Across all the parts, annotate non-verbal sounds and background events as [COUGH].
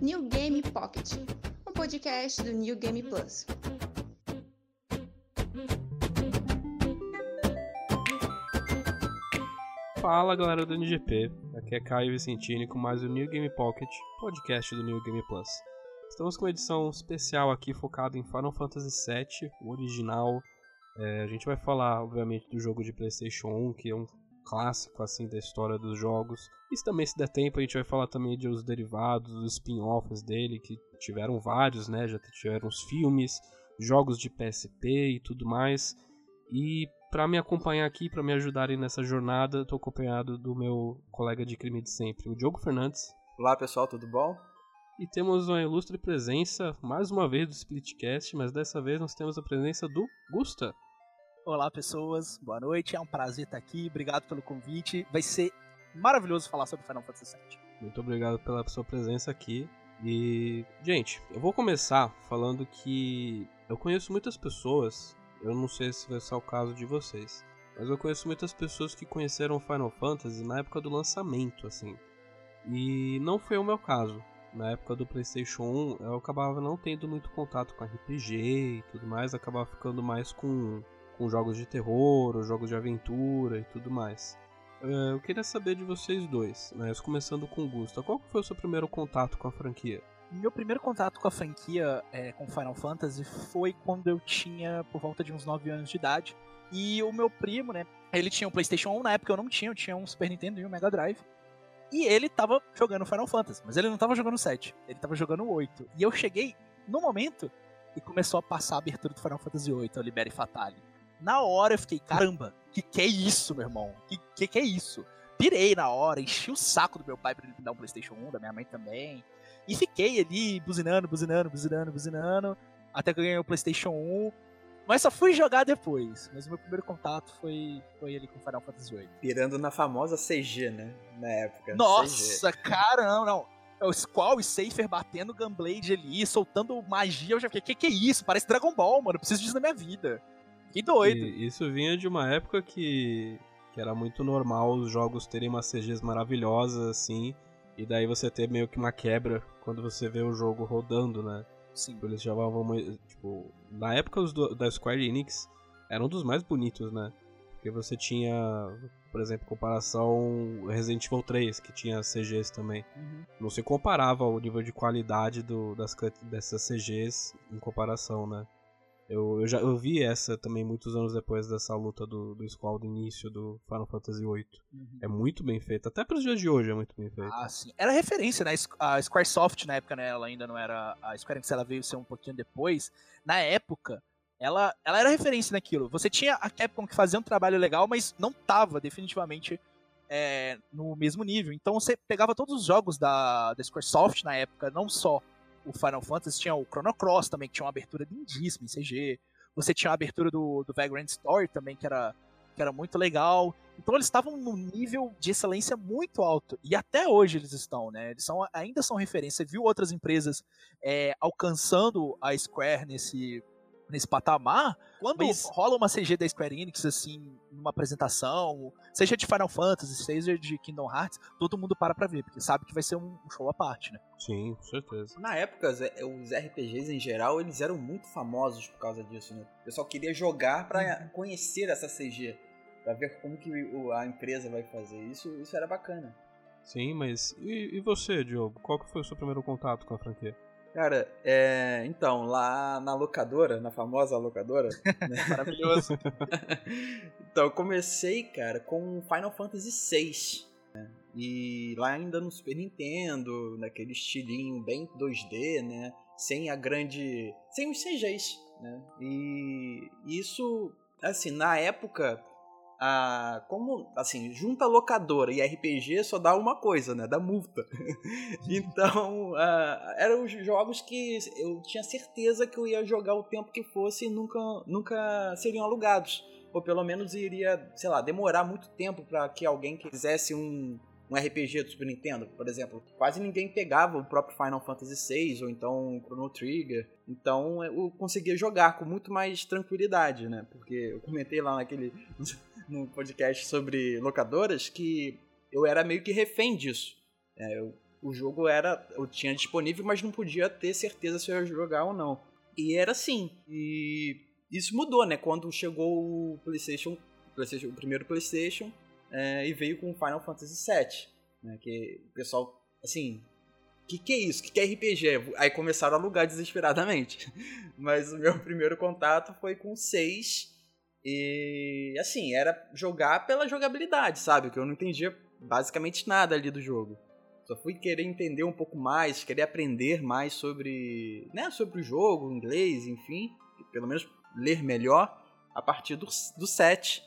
New Game Pocket, um podcast do New Game Plus. Fala galera do NGP, aqui é Caio Vicentini com mais o New Game Pocket, podcast do New Game Plus. Estamos com uma edição especial aqui focada em Final Fantasy VII, o original. É, a gente vai falar, obviamente, do jogo de PlayStation 1, que é um clássico assim da história dos jogos. E também se der tempo a gente vai falar também de os derivados, os spin-offs dele, que tiveram vários, né? Já tiveram os filmes, jogos de PSP e tudo mais. E para me acompanhar aqui, para me ajudarem nessa jornada, estou acompanhado do meu colega de crime de sempre, o Diogo Fernandes. Olá pessoal, tudo bom? E temos uma ilustre presença, mais uma vez, do Splitcast, mas dessa vez nós temos a presença do Gusta. Olá pessoas, boa noite, é um prazer estar aqui, obrigado pelo convite. Vai ser maravilhoso falar sobre Final Fantasy VII. Muito obrigado pela sua presença aqui. E, gente, eu vou começar falando que eu conheço muitas pessoas eu não sei se vai ser o caso de vocês. Mas eu conheço muitas pessoas que conheceram Final Fantasy na época do lançamento, assim. E não foi o meu caso. Na época do PlayStation 1, eu acabava não tendo muito contato com RPG e tudo mais, acabava ficando mais com, com jogos de terror, ou jogos de aventura e tudo mais. Eh, eu queria saber de vocês dois, mas começando com o Gusta, qual foi o seu primeiro contato com a franquia? meu primeiro contato com a franquia, é, com Final Fantasy, foi quando eu tinha por volta de uns 9 anos de idade. E o meu primo, né? Ele tinha um PlayStation 1, na época eu não tinha, eu tinha um Super Nintendo e um Mega Drive. E ele tava jogando Final Fantasy, mas ele não tava jogando 7, ele tava jogando 8. E eu cheguei no momento e começou a passar a abertura do Final Fantasy 8, a Libere Fatale. Na hora eu fiquei, caramba, que que é isso, meu irmão? Que que, que é isso? Pirei na hora, enchi o saco do meu pai pra ele me dar um PlayStation 1, da minha mãe também. E fiquei ali buzinando, buzinando, buzinando, buzinando, até que eu ganhei o PlayStation 1. Mas só fui jogar depois. Mas o meu primeiro contato foi, foi ali com Final Fantasy VIII. Pirando na famosa CG, né? Na época. Nossa, CG. caramba, não. É o Squall e Safer batendo Gunblade ali, soltando magia. Eu já fiquei, que que é isso? Parece Dragon Ball, mano. Eu preciso disso na minha vida. Que doido. E isso vinha de uma época que, que era muito normal os jogos terem umas CGs maravilhosas, assim. E daí você ter meio que uma quebra quando você vê o jogo rodando, né? Sim. Eles chamavam, tipo, na época os do, da Square Enix eram um dos mais bonitos, né? Porque você tinha, por exemplo, comparação Resident Evil 3, que tinha CGs também. Uhum. Não se comparava o nível de qualidade do, das, dessas CGs em comparação, né? Eu, eu já eu vi essa também muitos anos depois dessa luta do, do Squall do início do Final Fantasy VIII. Uhum. É muito bem feito. Até para os dias de hoje é muito bem feito. Ah, sim. Era referência, né? A Squaresoft na época, né? Ela ainda não era. A Square Enix ela veio ser um pouquinho depois. Na época, ela, ela era referência naquilo. Você tinha a Capcom que fazia um trabalho legal, mas não tava definitivamente é, no mesmo nível. Então você pegava todos os jogos da, da Squaresoft na época, não só o Final Fantasy, tinha o Chrono Cross também, que tinha uma abertura lindíssima em CG. Você tinha a abertura do, do Vagrant Story também, que era, que era muito legal. Então eles estavam num nível de excelência muito alto. E até hoje eles estão, né? Eles são, ainda são referência. Você viu outras empresas é, alcançando a Square nesse, nesse patamar, quando Mas... rola uma CG da Square Enix, assim, numa apresentação, seja de Final Fantasy, seja de Kingdom Hearts, todo mundo para pra ver, porque sabe que vai ser um show à parte, né? Sim, com certeza. Na época, os RPGs em geral, eles eram muito famosos por causa disso, né? O pessoal queria jogar para uhum. conhecer essa CG, para ver como que a empresa vai fazer. Isso, isso era bacana. Sim, mas e, e você, Diogo? Qual que foi o seu primeiro contato com a franquia? Cara, é, então, lá na locadora, na famosa locadora. [LAUGHS] Né? Maravilhoso. [LAUGHS] então, eu comecei, cara, com Final Fantasy VI. Né? E lá ainda no Super Nintendo, naquele estilinho bem 2D, né? Sem a grande. sem os CGs, né? E isso, assim, na época a, como, assim, junta locadora e RPG só dá uma coisa, né? Dá multa. [LAUGHS] então, eram os jogos que eu tinha certeza que eu ia jogar o tempo que fosse e nunca, nunca seriam alugados. Ou pelo menos iria, sei lá, demorar muito tempo para que alguém quisesse um, um RPG do Super Nintendo, por exemplo. Quase ninguém pegava o próprio Final Fantasy VI ou então o Chrono Trigger. Então eu conseguia jogar com muito mais tranquilidade, né? Porque eu comentei lá naquele [LAUGHS] no podcast sobre locadoras que eu era meio que refém disso. É, eu o jogo era, eu tinha disponível, mas não podia ter certeza se eu ia jogar ou não. E era assim. E isso mudou, né? Quando chegou o PlayStation, PlayStation o primeiro PlayStation, é, e veio com Final Fantasy VII, né? Que o pessoal, assim, que que é isso? Que que é RPG? Aí começaram a alugar desesperadamente. [LAUGHS] Mas o meu primeiro contato foi com 6 e assim, era jogar pela jogabilidade, sabe? Que eu não entendia basicamente nada ali do jogo. Só fui querer entender um pouco mais, querer aprender mais sobre, né, sobre o jogo, inglês, enfim, pelo menos ler melhor a partir do, do 7.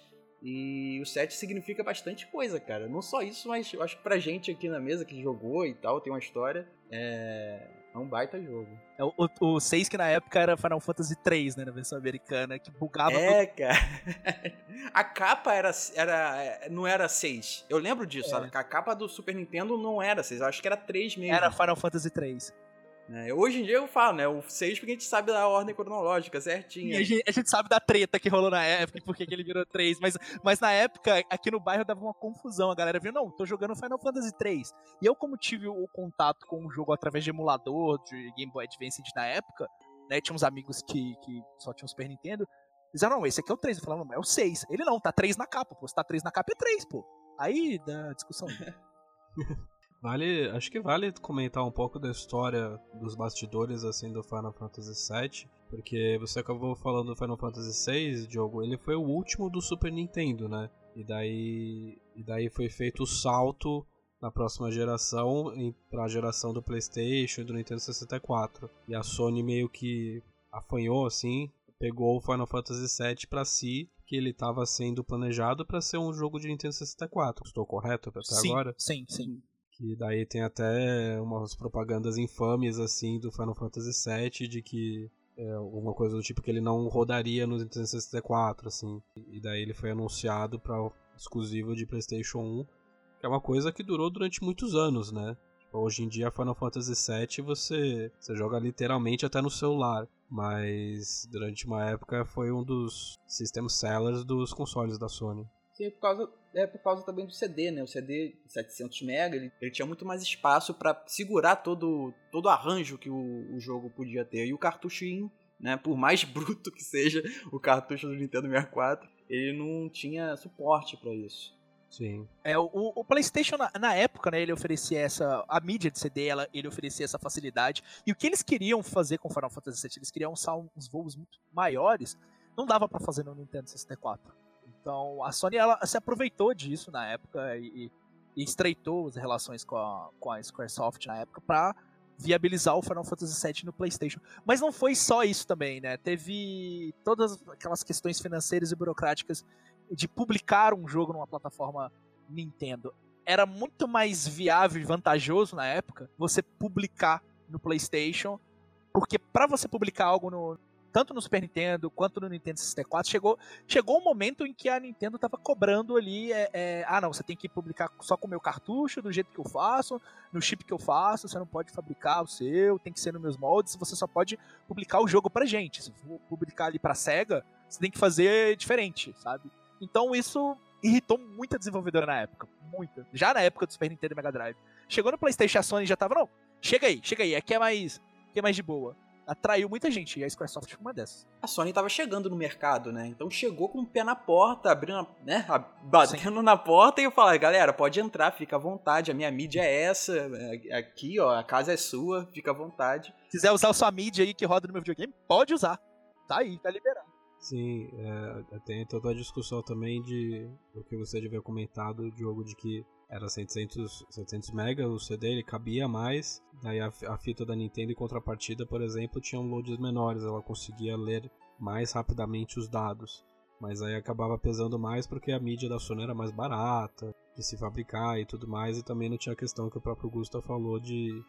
E o 7 significa bastante coisa, cara. Não só isso, mas eu acho que pra gente aqui na mesa que jogou e tal, tem uma história, é, é um baita jogo. É o, o, o 6 que na época era Final Fantasy 3, né, na versão americana, que bugava É, tudo. cara. [LAUGHS] A capa era, era não era 6. Eu lembro disso, é. a capa do Super Nintendo não era 6, acho que era 3 mesmo. Era Final Fantasy 3. É, hoje em dia eu falo, né? O 6 porque a gente sabe da ordem cronológica certinha. A gente, a gente, sabe da treta que rolou na época, porque que ele virou 3. Mas, mas na época, aqui no bairro dava uma confusão. A galera viu, não, tô jogando Final Fantasy 3. E eu, como tive o contato com o jogo através de emulador, de Game Boy Advance na época, né? Tinha uns amigos que, que só tinham Super Nintendo. Disseram, não, esse aqui é o 3. Eu falava, não, é o 6. Ele não, tá 3 na capa, pô. Se tá 3 na capa, é 3, pô. Aí da discussão. [LAUGHS] Vale, acho que vale comentar um pouco da história dos bastidores assim do Final Fantasy VII, porque você acabou falando do Final Fantasy VI, Diogo, ele foi o último do Super Nintendo, né? E daí, e daí foi feito o salto na próxima geração para a geração do PlayStation e do Nintendo 64. E a Sony meio que afanhou assim, pegou o Final Fantasy VII para si, que ele estava sendo planejado para ser um jogo de Nintendo 64. Estou correto até sim, agora? Sim, sim. Que daí tem até umas propagandas infames assim do Final Fantasy VII de que é, alguma coisa do tipo que ele não rodaria no Nintendo 64, assim. E daí ele foi anunciado para exclusivo de PlayStation 1, que é uma coisa que durou durante muitos anos, né? Tipo, hoje em dia Final Fantasy VII você, você joga literalmente até no celular, mas durante uma época foi um dos system sellers dos consoles da Sony. Sim, por causa, é por causa também do CD, né? O CD 700 MB, ele, ele tinha muito mais espaço para segurar todo todo o arranjo que o, o jogo podia ter. E o cartuchinho, né, por mais [LAUGHS] bruto que seja o cartucho do Nintendo 64, ele não tinha suporte para isso. Sim. É, o, o PlayStation, na, na, época, né, ele oferecia essa. A mídia de CD, ela, ele oferecia essa facilidade. E o que eles queriam fazer com Final Fantasy VII? Eles queriam usar uns voos muito maiores. Não dava para fazer no Nintendo 64. Então a Sony ela se aproveitou disso na época e, e estreitou as relações com a, com a Squaresoft na época para viabilizar o Final Fantasy VII no PlayStation. Mas não foi só isso também, né? Teve todas aquelas questões financeiras e burocráticas de publicar um jogo numa plataforma Nintendo. Era muito mais viável e vantajoso na época você publicar no PlayStation, porque para você publicar algo no, tanto no Super Nintendo quanto no Nintendo 64, chegou, chegou um momento em que a Nintendo estava cobrando ali, é, é, ah não, você tem que publicar só com o meu cartucho, do jeito que eu faço, no chip que eu faço, você não pode fabricar o seu, tem que ser nos meus moldes, você só pode publicar o jogo pra gente. Se for publicar ali pra SEGA, você tem que fazer diferente, sabe? Então isso irritou muita desenvolvedora na época, muita. Já na época do Super Nintendo e Mega Drive. Chegou no PlayStation, a Sony já tava, não, chega aí, chega aí, aqui é mais, aqui é mais de boa atraiu muita gente, e a Squaresoft foi uma dessas. A Sony tava chegando no mercado, né? Então chegou com o pé na porta, abrindo, né? Batendo Sim. na porta e eu falei, galera, pode entrar, fica à vontade, a minha mídia é essa, é, aqui, ó, a casa é sua, fica à vontade. Se quiser usar a sua mídia aí que roda no meu videogame, pode usar. Tá aí, tá liberado. Sim, é, tem toda a discussão também de o que você já havia comentado, Diogo, de que era 700, 700 MB o CD, ele cabia mais. Daí a, a, fita da Nintendo em contrapartida, por exemplo, tinha loads menores, ela conseguia ler mais rapidamente os dados. Mas aí acabava pesando mais porque a mídia da Sony era mais barata de se fabricar e tudo mais, e também não tinha a questão que o próprio Gusta falou de,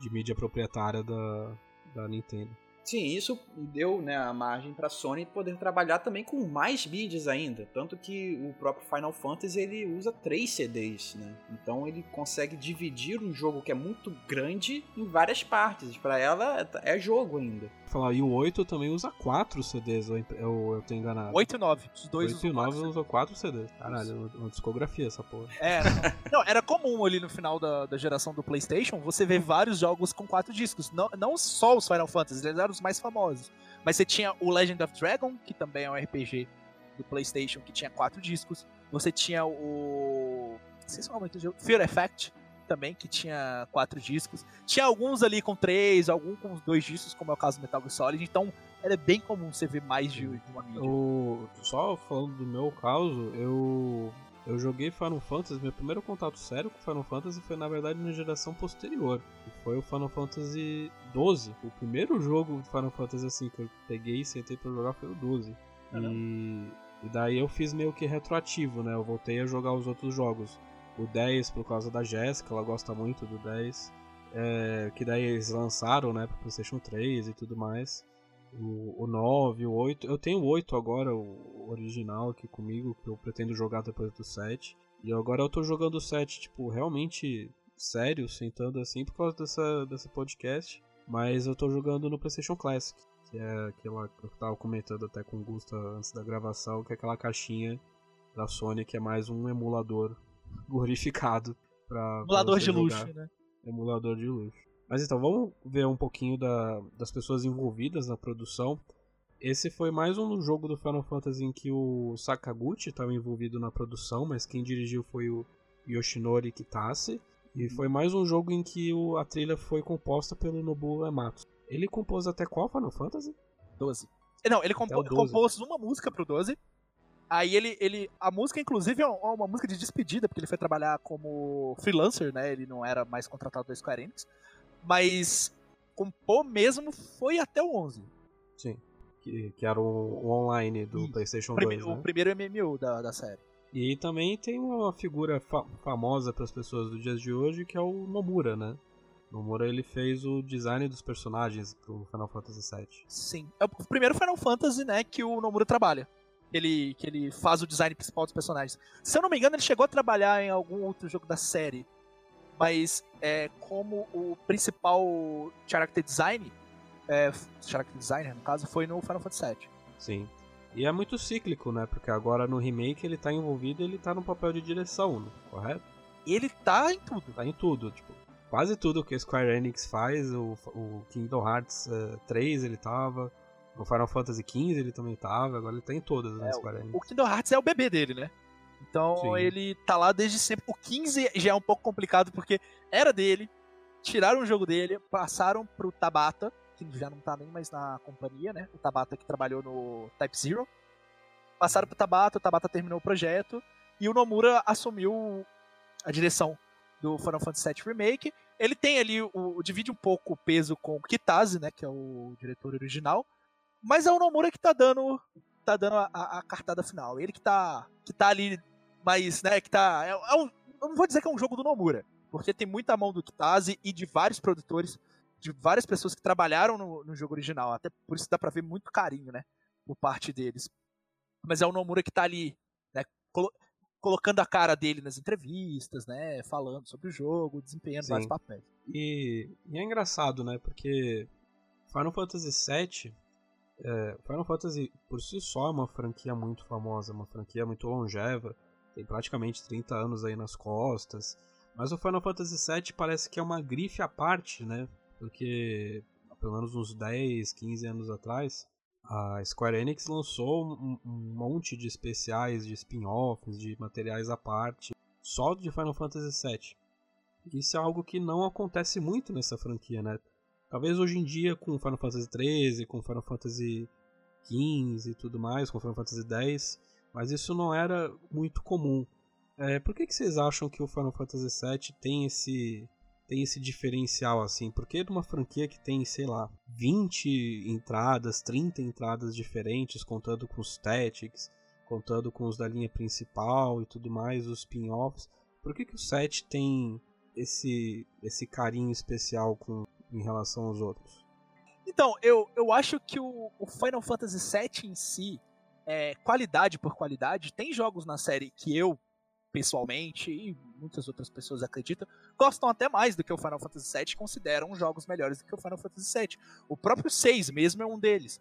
de mídia proprietária da, da Nintendo. Sim, isso deu né, a margem para a Sony poder trabalhar também com mais mídias ainda. Tanto que o próprio Final Fantasy ele usa três CDs, né? Então ele consegue dividir um jogo que é muito grande em várias partes. Para ela é jogo ainda. Falar, e o 8 também usa quatro CDs, ou eu, eu tenho enganado? 8 e 9. Os dois 8 e 9 usam quatro CDs. Caralho, uma discografia essa porra. É, [LAUGHS] não, era comum ali no final da, da geração do PlayStation você ver vários jogos com quatro discos. Não, não só os Final Fantasy, eles eram os mais famosos. Mas você tinha o Legend of Dragon, que também é um RPG do PlayStation, que tinha quatro discos. Você tinha o. Não sei se é o nome do jogo. Fear Effect, também, que tinha quatro discos. Tinha alguns ali com três, alguns com dois discos, como é o caso do Metal Gear Solid. Então era bem comum você ver mais de, uma mídia. O... Só falando do meu caso, eu eu joguei Final Fantasy, meu primeiro contato sério com Final Fantasy foi na verdade na geração posterior, que foi o Final Fantasy 12. O primeiro jogo de Final Fantasy assim que eu peguei e sentei para jogar foi o 12. E, e daí eu fiz meio que retroativo, né? Eu voltei a jogar os outros jogos. O 10 por causa da Jéssica, ela gosta muito do 10. É, que daí eles lançaram, né, pro PlayStation 3 e tudo mais o, o 9, o 8. Eu tenho o 8 agora, o original aqui comigo, que eu pretendo jogar depois do 7. E agora eu tô jogando o 7, tipo, realmente sério, sentando assim, por causa dessa, dessa podcast. Mas eu tô jogando no PlayStation Classic, que é aquela que eu tava comentando até com o Gusta antes da gravação, que é aquela caixinha da Sony que é mais um emulador glorificado pra. Emulador pra de luxo, né? Emulador de luxo. Mas então, vamos ver um pouquinho da, das pessoas envolvidas na produção. Esse foi mais um jogo do Final Fantasy em que o Sakaguchi estava envolvido na produção, mas quem dirigiu foi o Yoshinori Kitase. E foi mais um jogo em que o, a trilha foi composta pelo Nobuo Ematsu. Ele compôs até qual Final Fantasy? 12. Não, ele compo 12. compôs uma música pro 12. Aí ele, ele. A música, inclusive, é uma música de despedida, porque ele foi trabalhar como freelancer, né? Ele não era mais contratado da Square Enix. Mas compor mesmo foi até o 11. Sim. Que, que era o, o online do e PlayStation o 2. O né? primeiro MMO da, da série. E também tem uma figura fa famosa para as pessoas dos dias de hoje que é o Nomura, né? Nomura ele fez o design dos personagens pro Final Fantasy VII. Sim. É o primeiro Final Fantasy, né, que o Nomura trabalha. Ele, que ele faz o design principal dos personagens. Se eu não me engano, ele chegou a trabalhar em algum outro jogo da série mas é, como o principal character design, é, character designer no caso, foi no Final Fantasy VII. Sim. E é muito cíclico, né? Porque agora no remake ele tá envolvido ele tá no papel de direção, né? correto? Ele tá em tudo. Tá em tudo, tipo, quase tudo que a Square Enix faz, o, o Kingdom Hearts uh, 3 ele tava, no Final Fantasy XV ele também tava, agora ele tá em todas, né, é, Square Enix. O Kingdom Hearts é o bebê dele, né? Então Sim. ele tá lá desde sempre. O 15 já é um pouco complicado porque era dele, tiraram o jogo dele, passaram pro Tabata, que já não tá nem mais na companhia, né? O Tabata que trabalhou no Type Zero. Passaram pro Tabata, o Tabata terminou o projeto e o Nomura assumiu a direção do Final Fantasy VII Remake. Ele tem ali o, divide um pouco o peso com o Kitase, né, que é o diretor original, mas é o Nomura que tá dando tá dando a, a, cartada final. Ele que tá, que tá ali, mas, né, que tá. É, é um, eu não vou dizer que é um jogo do Nomura, porque tem muita mão do Kitase e de vários produtores, de várias pessoas que trabalharam no, no jogo original. Até por isso dá pra ver muito carinho, né, por parte deles. Mas é o Nomura que tá ali, né, colo colocando a cara dele nas entrevistas, né, falando sobre o jogo, desempenhando Sim. vários papéis. E, e é engraçado, né, porque Final Fantasy VII é, Final Fantasy por si só é uma franquia muito famosa, uma franquia muito longeva, tem praticamente 30 anos aí nas costas. Mas o Final Fantasy VII parece que é uma grife à parte, né? Porque pelo menos uns 10, 15 anos atrás, a Square Enix lançou um, um monte de especiais, de spin-offs, de materiais à parte, só de Final Fantasy VII. Isso é algo que não acontece muito nessa franquia, né? Talvez hoje em dia com Final Fantasy XIII, com Final Fantasy XV e tudo mais, com Final Fantasy X, mas isso não era muito comum. É, por que, que vocês acham que o Final Fantasy VII tem esse tem esse diferencial assim? Porque numa franquia que tem, sei lá, 20 entradas, 30 entradas diferentes, contando com os tactics, contando com os da linha principal e tudo mais, os spin-offs, por que, que o 7 tem esse, esse carinho especial com, em relação aos outros? Então, eu, eu acho que o, o Final Fantasy VII em si, é, qualidade por qualidade, tem jogos na série que eu, pessoalmente, e muitas outras pessoas acreditam, gostam até mais do que o Final Fantasy VII consideram jogos melhores do que o Final Fantasy VII. O próprio 6 mesmo é um deles.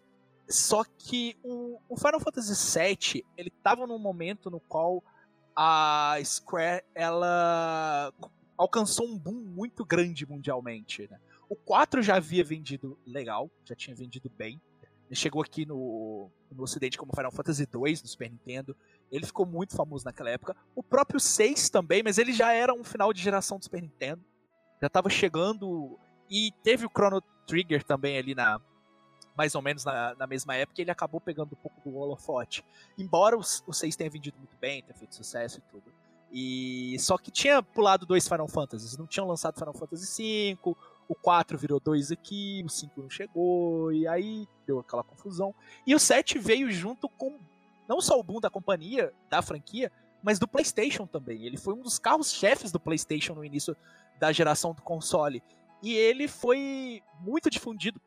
Só que o, o Final Fantasy VII, ele tava num momento no qual a Square, ela alcançou um boom muito grande mundialmente, né? O 4 já havia vendido legal, já tinha vendido bem. Ele chegou aqui no, no ocidente como Final Fantasy 2 no Super Nintendo. Ele ficou muito famoso naquela época. O próprio 6 também, mas ele já era um final de geração do Super Nintendo. Já estava chegando. E teve o Chrono Trigger também ali na. Mais ou menos na, na mesma época, ele acabou pegando um pouco do holofote. Embora o, o 6 tenha vendido muito bem, tenha feito sucesso e tudo. E só que tinha pulado dois Final Fantasies, não tinham lançado Final Fantasy V, o 4 virou 2 aqui, o 5 não chegou, e aí deu aquela confusão. E o 7 veio junto com não só o boom da companhia, da franquia, mas do PlayStation também. Ele foi um dos carros-chefes do PlayStation no início da geração do console. E ele foi muito difundido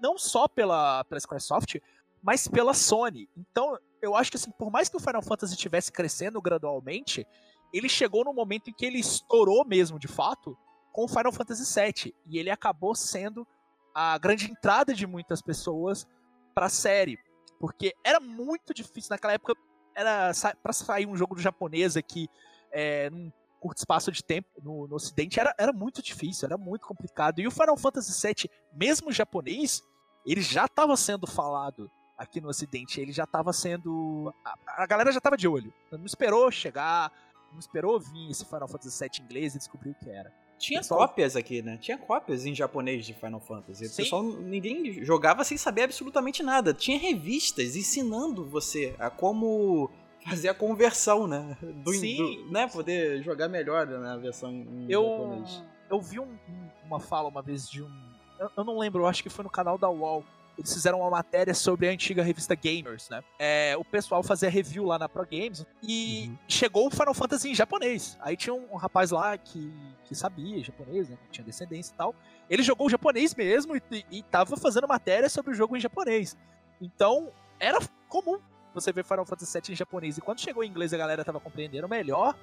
não só pela, pela Squaresoft, mas pela Sony. Então, eu acho que assim, por mais que o Final Fantasy estivesse crescendo gradualmente, ele chegou no momento em que ele estourou mesmo, de fato, com Final Fantasy VII. E ele acabou sendo a grande entrada de muitas pessoas para a série. Porque era muito difícil naquela época. Era para sair um jogo do japonês aqui é, num curto espaço de tempo no, no ocidente era, era muito difícil, era muito complicado. E o Final Fantasy VII, mesmo japonês, ele já estava sendo falado aqui no ocidente. Ele já estava sendo. A, a galera já estava de olho. Não esperou chegar, não esperou vir esse Final Fantasy VII inglês e descobrir o que era. Tinha pessoal... cópias aqui, né? Tinha cópias em japonês de Final Fantasy. O pessoal, ninguém jogava sem saber absolutamente nada. Tinha revistas ensinando você a como fazer a conversão, né? Do, Sim. Do, né? Poder jogar melhor na versão em eu, japonês. Eu vi um, uma fala uma vez de um. Eu, eu não lembro, eu acho que foi no canal da UOL eles fizeram uma matéria sobre a antiga revista Gamers, né? É, o pessoal fazia review lá na Pro Games e uhum. chegou o Final Fantasy em japonês. Aí tinha um, um rapaz lá que, que sabia japonês, né? Que tinha descendência e tal. Ele jogou o japonês mesmo e, e, e tava fazendo matéria sobre o jogo em japonês. Então, era comum você ver Final Fantasy VII em japonês. E quando chegou em inglês a galera tava compreendendo melhor,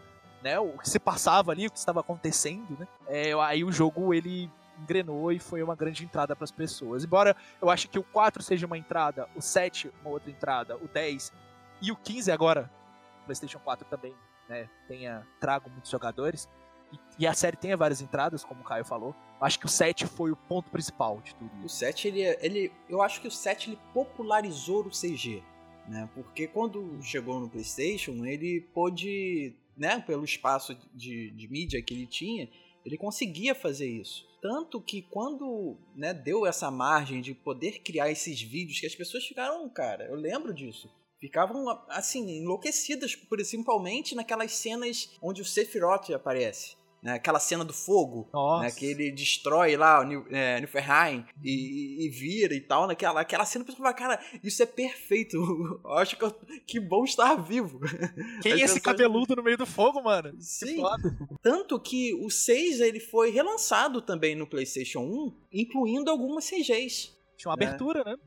né? O que se passava ali, o que estava acontecendo, né? É, aí o jogo, ele engrenou e foi uma grande entrada para as pessoas. Embora eu acho que o 4 seja uma entrada, o 7 uma outra entrada, o 10 e o 15 agora, PlayStation 4 também, né, tenha trago muitos jogadores. E, e, a série tenha várias entradas, como o Caio falou. Acho que o 7 foi o ponto principal de tudo isso. O 7, ele, ele, eu acho que o 7 ele popularizou o CG, né? Porque quando chegou no PlayStation, ele pôde, né, pelo espaço de, de mídia que ele tinha, ele conseguia fazer isso. Tanto que quando né, deu essa margem de poder criar esses vídeos, que as pessoas ficaram, cara, eu lembro disso. Ficavam, assim, enlouquecidas, principalmente naquelas cenas onde o Sephiroth aparece né? Aquela cena do fogo, né? Que ele destrói lá o é, Niflheim e, e, vira e tal. Naquela aquela cena, pessoal fala, cara, isso é perfeito. [LAUGHS] Eu acho que, eu, que bom estar vivo. Quem é esse cabeludo no meio do fogo, mano? Sim. Tanto que o 6 ele foi relançado também no PlayStation 1, incluindo algumas CGs. Tinha uma né? abertura, né?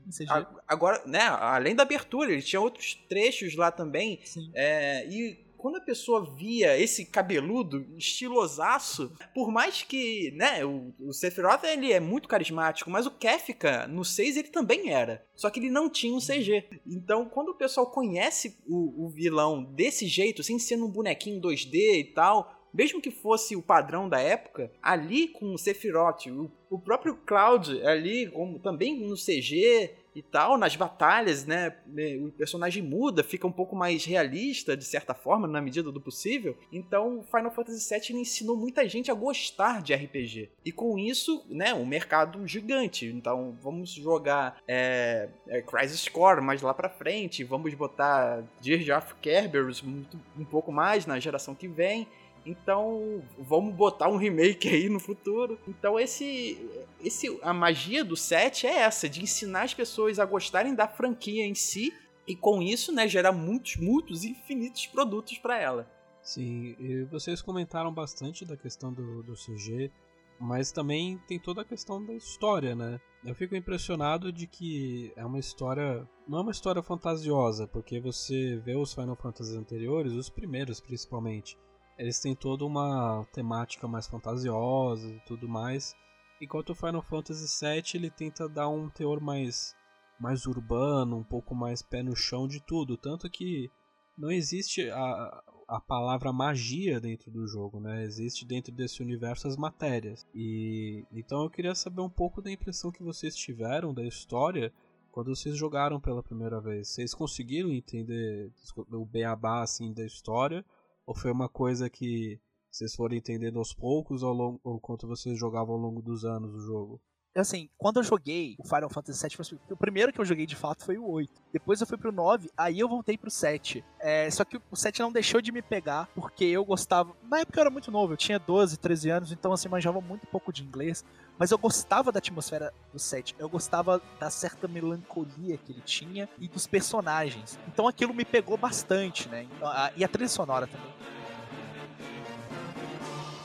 Agora, né, além da abertura, ele tinha outros trechos lá também. Sim. É, e quando a pessoa via esse cabeludo, estilosaço, por mais que, né, o, o Sephiroth ele é muito carismático, mas o Kefka no 6 ele também era. Só que ele não tinha um CG. Então, quando o pessoal conhece o, o vilão desse jeito, sem ser num bonequinho 2D e tal, mesmo que fosse o padrão da época, ali com o Sephiroth, o, o próprio Cloud ali, como, também no CG, e tal, nas batalhas, né, né, o personagem muda, fica um pouco mais realista, de certa forma, na medida do possível. Então, Final Fantasy VII ensinou muita gente a gostar de RPG. E com isso, né, um mercado gigante. Então, vamos jogar é, é, Crisis Core mais lá pra frente, vamos botar Gears of Kerberos um pouco mais na geração que vem. Então, vamos botar um remake aí no futuro. Então, esse, esse a magia do set é essa, de ensinar as pessoas a gostarem da franquia em si e com isso, né, gerar muitos, muitos, infinitos produtos para ela. Sim, e vocês comentaram bastante da questão do, do CG, mas também tem toda a questão da história, né? Eu fico impressionado de que é uma história. Não é uma história fantasiosa, porque você vê os Final Fantasy anteriores, os primeiros principalmente, eles têm toda uma temática mais fantasiosa e tudo mais. Enquanto o Final Fantasy VII ele tenta dar um teor mais, mais urbano, um pouco mais pé no chão de tudo. Tanto que não existe a, a palavra magia dentro do jogo, né? Existe dentro desse universo as matérias. E então eu queria saber um pouco da impressão que vocês tiveram da história quando vocês jogaram pela primeira vez. Vocês conseguiram entender o beabá assim da história ou foi uma coisa que vocês foram entendendo aos poucos ao longo, ou enquanto vocês jogavam ao longo dos anos o jogo? Assim, quando eu joguei o Final Fantasy VII, o primeiro que eu joguei de fato foi o 8. Depois eu fui pro 9, aí eu voltei pro 7. É, só que o 7 não deixou de me pegar, porque eu gostava. Na época eu era muito novo, eu tinha 12, 13 anos, então assim, manjava muito pouco de inglês. Mas eu gostava da atmosfera do 7. Eu gostava da certa melancolia que ele tinha e dos personagens. Então aquilo me pegou bastante, né? E a trilha sonora também.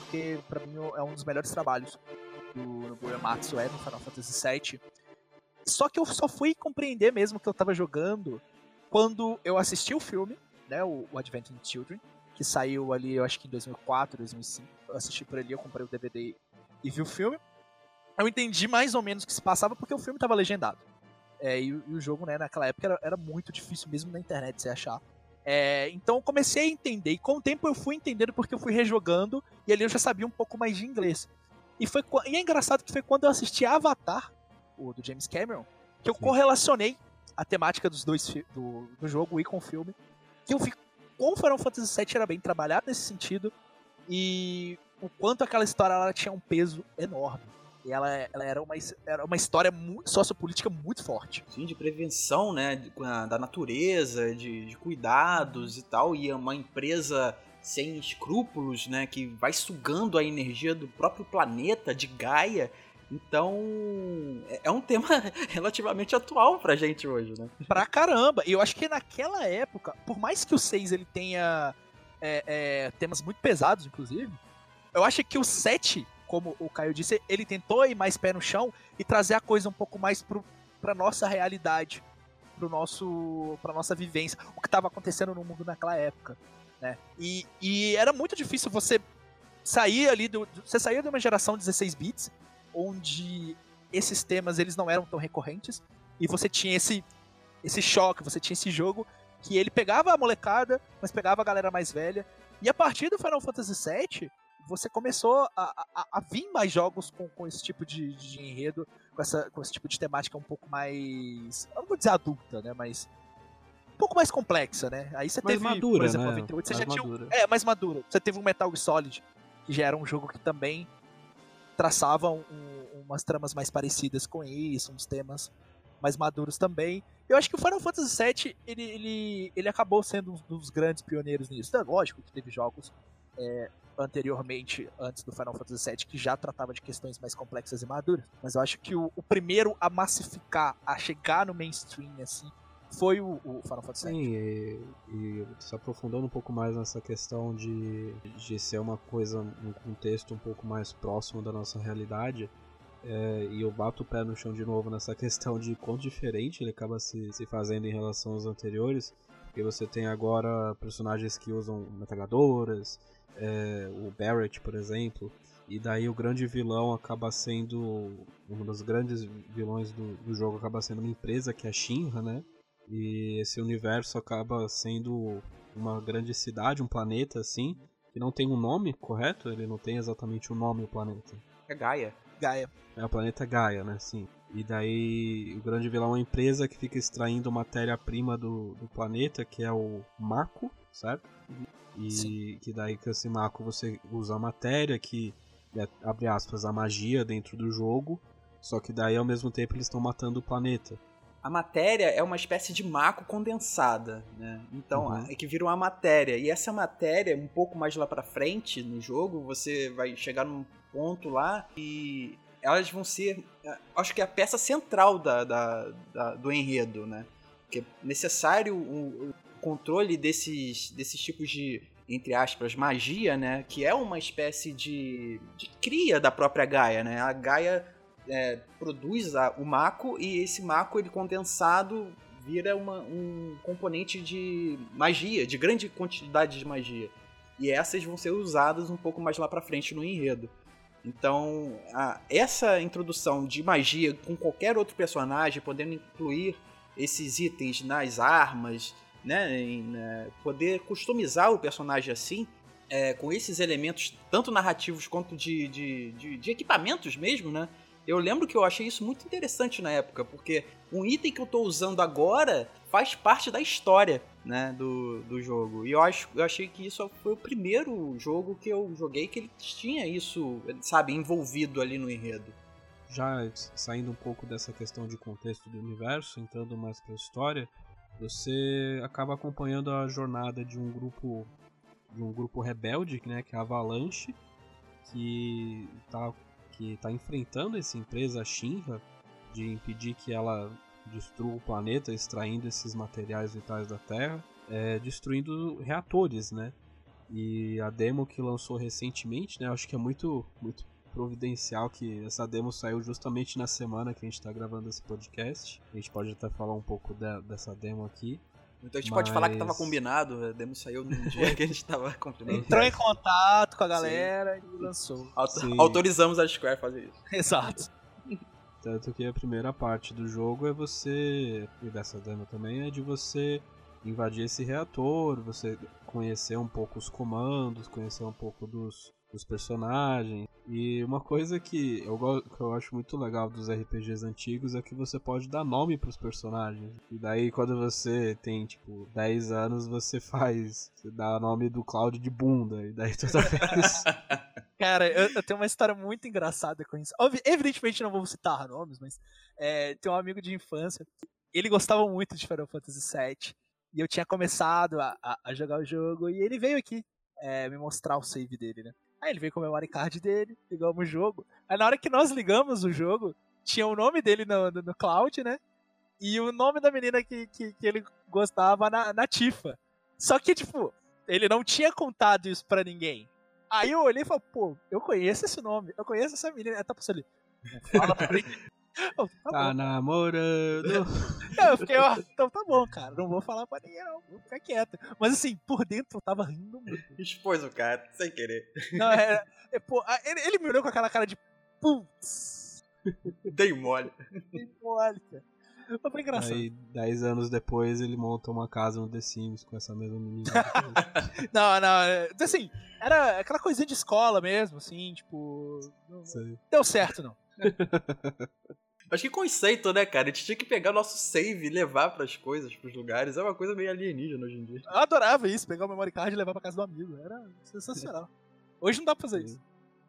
Porque pra mim é um dos melhores trabalhos do Nobuo Uematsu é no Final Fantasy VII. Só que eu só fui compreender mesmo que eu tava jogando quando eu assisti o filme, né, o, o in Children, que saiu ali, eu acho que em 2004, 2005. Eu assisti por ali, eu comprei o DVD e vi o filme. Eu entendi mais ou menos o que se passava porque o filme tava legendado. É, e, e, o jogo, né, naquela época era, era, muito difícil mesmo na internet você achar. É, então eu comecei a entender, e com o tempo eu fui entendendo porque eu fui rejogando, e ali eu já sabia um pouco mais de inglês. E, foi, e é engraçado que foi quando eu assisti Avatar, o do James Cameron, que eu Sim. correlacionei a temática dos dois do, do jogo e com o filme. Que eu vi como Final Fantasy VII era bem trabalhado nesse sentido e o quanto aquela história ela tinha um peso enorme. E ela, ela era, uma, era uma história muito, sociopolítica muito forte. Sim, de prevenção, né? Da natureza, de, de cuidados e tal. E é uma empresa sem escrúpulos, né, que vai sugando a energia do próprio planeta de Gaia. Então, é, é um tema [LAUGHS] relativamente atual pra gente hoje, né? Pra caramba! E eu acho que naquela época, por mais que o 6 ele tenha é, é, temas muito pesados, inclusive, eu acho que o 7, como o Caio disse, ele tentou ir mais pé no chão e trazer a coisa um pouco mais pro, pra nossa realidade, pro nosso, pra nossa vivência, o que estava acontecendo no mundo naquela época né? E, e era muito difícil você sair ali do. Você saía de uma geração 16 bits, onde esses temas eles não eram tão recorrentes, e você tinha esse, esse choque, você tinha esse jogo que ele pegava a molecada, mas pegava a galera mais velha. E a partir do Final Fantasy VII, você começou a, a, a vir mais jogos com, com esse tipo de, de enredo, com, essa, com esse tipo de temática um pouco mais. Eu não vou dizer adulta, né? Mas pouco mais complexa, né? Aí você mais teve, madura, por exemplo, né? 98, você mais já madura. tinha. É, mais madura. Você teve um Metal Gear Solid, que já era um jogo que também traçava um, umas tramas mais parecidas com isso, uns temas mais maduros também. Eu acho que o Final Fantasy VII, ele, ele, ele acabou sendo um dos grandes pioneiros nisso. É lógico que teve jogos é, anteriormente, antes do Final Fantasy VII, que já tratava de questões mais complexas e maduras. Mas eu acho que o, o primeiro a massificar, a chegar no mainstream, assim, foi o, o Final Fantasy VII. Sim, e, e, se aprofundando um pouco mais nessa questão de, de ser uma coisa, um contexto um pouco mais próximo da nossa realidade, é, e eu bato o pé no chão de novo nessa [LAUGHS] questão de quão diferente ele acaba se, se fazendo em relação aos anteriores, porque você tem agora personagens que usam metralhadoras, é, o Barrett, por exemplo, e daí o grande vilão acaba sendo. Um dos grandes vilões do, do jogo acaba sendo uma empresa que é a Shinra, né? E esse universo acaba sendo uma grande cidade, um planeta assim, que não tem um nome correto? Ele não tem exatamente o um nome o planeta. É Gaia. Gaia. É o planeta Gaia, né? Sim. E daí o grande vilão é uma empresa que fica extraindo matéria-prima do, do planeta, que é o Mako, certo? E Sim. que daí com esse Mako você usa a matéria, que é, abre aspas, a magia dentro do jogo, só que daí ao mesmo tempo eles estão matando o planeta a matéria é uma espécie de maco condensada, né? Então, uhum. é que vira uma matéria. E essa matéria, um pouco mais lá para frente no jogo, você vai chegar num ponto lá e elas vão ser, é, acho que é a peça central da, da, da do enredo, né? Que é necessário o, o, controle desses, desses tipos de entre aspas, magia, né? Que é uma espécie de, de cria da própria Gaia, né? A Gaia é, produz a, o Mako e esse Mako ele condensado vira uma, um componente de magia, de grande quantidade de magia. E essas vão ser usadas um pouco mais lá pra frente no enredo. Então, a, essa introdução de magia com qualquer outro personagem, podendo incluir esses itens nas armas, né, em, né, poder customizar o personagem assim, é, com esses elementos, tanto narrativos quanto de, de, de, de equipamentos mesmo, né? Eu lembro que eu achei isso muito interessante na época, porque um item que eu estou usando agora faz parte da história, né, do, do jogo. E eu, acho, eu achei que isso foi o primeiro jogo que eu joguei que ele tinha isso, sabe, envolvido ali no enredo. Já saindo um pouco dessa questão de contexto do universo, entrando mais para a história, você acaba acompanhando a jornada de um grupo de um grupo rebelde, né, que é a Avalanche, que está que tá enfrentando essa empresa Shinra de impedir que ela destrua o planeta extraindo esses materiais vitais da Terra, é, destruindo reatores, né? E a demo que lançou recentemente, né? Acho que é muito muito providencial que essa demo saiu justamente na semana que a gente está gravando esse podcast. A gente pode até falar um pouco de, dessa demo aqui. Então a gente Mas... pode falar que estava combinado, a demo saiu no dia [LAUGHS] que a gente estava [LAUGHS] combinando. Entrou em contato com a galera Sim. e lançou. Autorizamos a Square a fazer isso. [LAUGHS] Exato. Tanto que a primeira parte do jogo é você, e dessa demo também, é de você invadir esse reator, você conhecer um pouco os comandos, conhecer um pouco dos, dos personagens. E uma coisa que eu, que eu acho muito legal dos RPGs antigos é que você pode dar nome para os personagens. E daí quando você tem, tipo, 10 anos, você [LAUGHS] faz. Você dá nome do Cloud de bunda. E daí toda vez. [LAUGHS] Cara, eu, eu, tenho uma história muito engraçada com isso. Evidentemente não vou citar nomes, mas é, tem um amigo de infância. Ele gostava muito de Final Fantasy VII. E eu tinha começado a, a, a jogar o jogo. E ele veio aqui é, me mostrar o save dele, né? Aí ele veio com o memory card dele, ligamos o jogo. Aí na hora que nós ligamos o jogo, tinha o nome dele no, no, no cloud, né? E o nome da menina que, que, que, ele gostava na, na Tifa. Só que, tipo, ele não tinha contado isso pra ninguém. Aí eu olhei e falei, pô, eu conheço esse nome, eu conheço essa menina. Ela tá passando ali. Fala pra mim. [LAUGHS] Oh, tá, tá namorando. eu fiquei, ó, então tá bom, cara. Não vou falar pra ninguém, não. Vou ficar quieto. Mas assim, por dentro eu tava rindo muito. Expôs o cara, sem querer. Não, é. é pô, ele, ele me olhou com aquela cara de putz. Dei mole. Dei mole, cara. Foi engraçado. Aí, 10 anos depois, ele monta uma casa no The Sims com essa mesma menina. [LAUGHS] não, não. É, assim, era aquela coisinha de escola mesmo, assim, tipo. Não, deu certo, não. [LAUGHS] Acho que conceito, né, cara? A gente tinha que pegar nosso save e levar pras coisas, pros lugares. É uma coisa meio alienígena hoje em dia. Eu adorava isso, pegar o memory card e levar pra casa do amigo. Era sensacional. [LAUGHS] Hoje não dá pra fazer isso.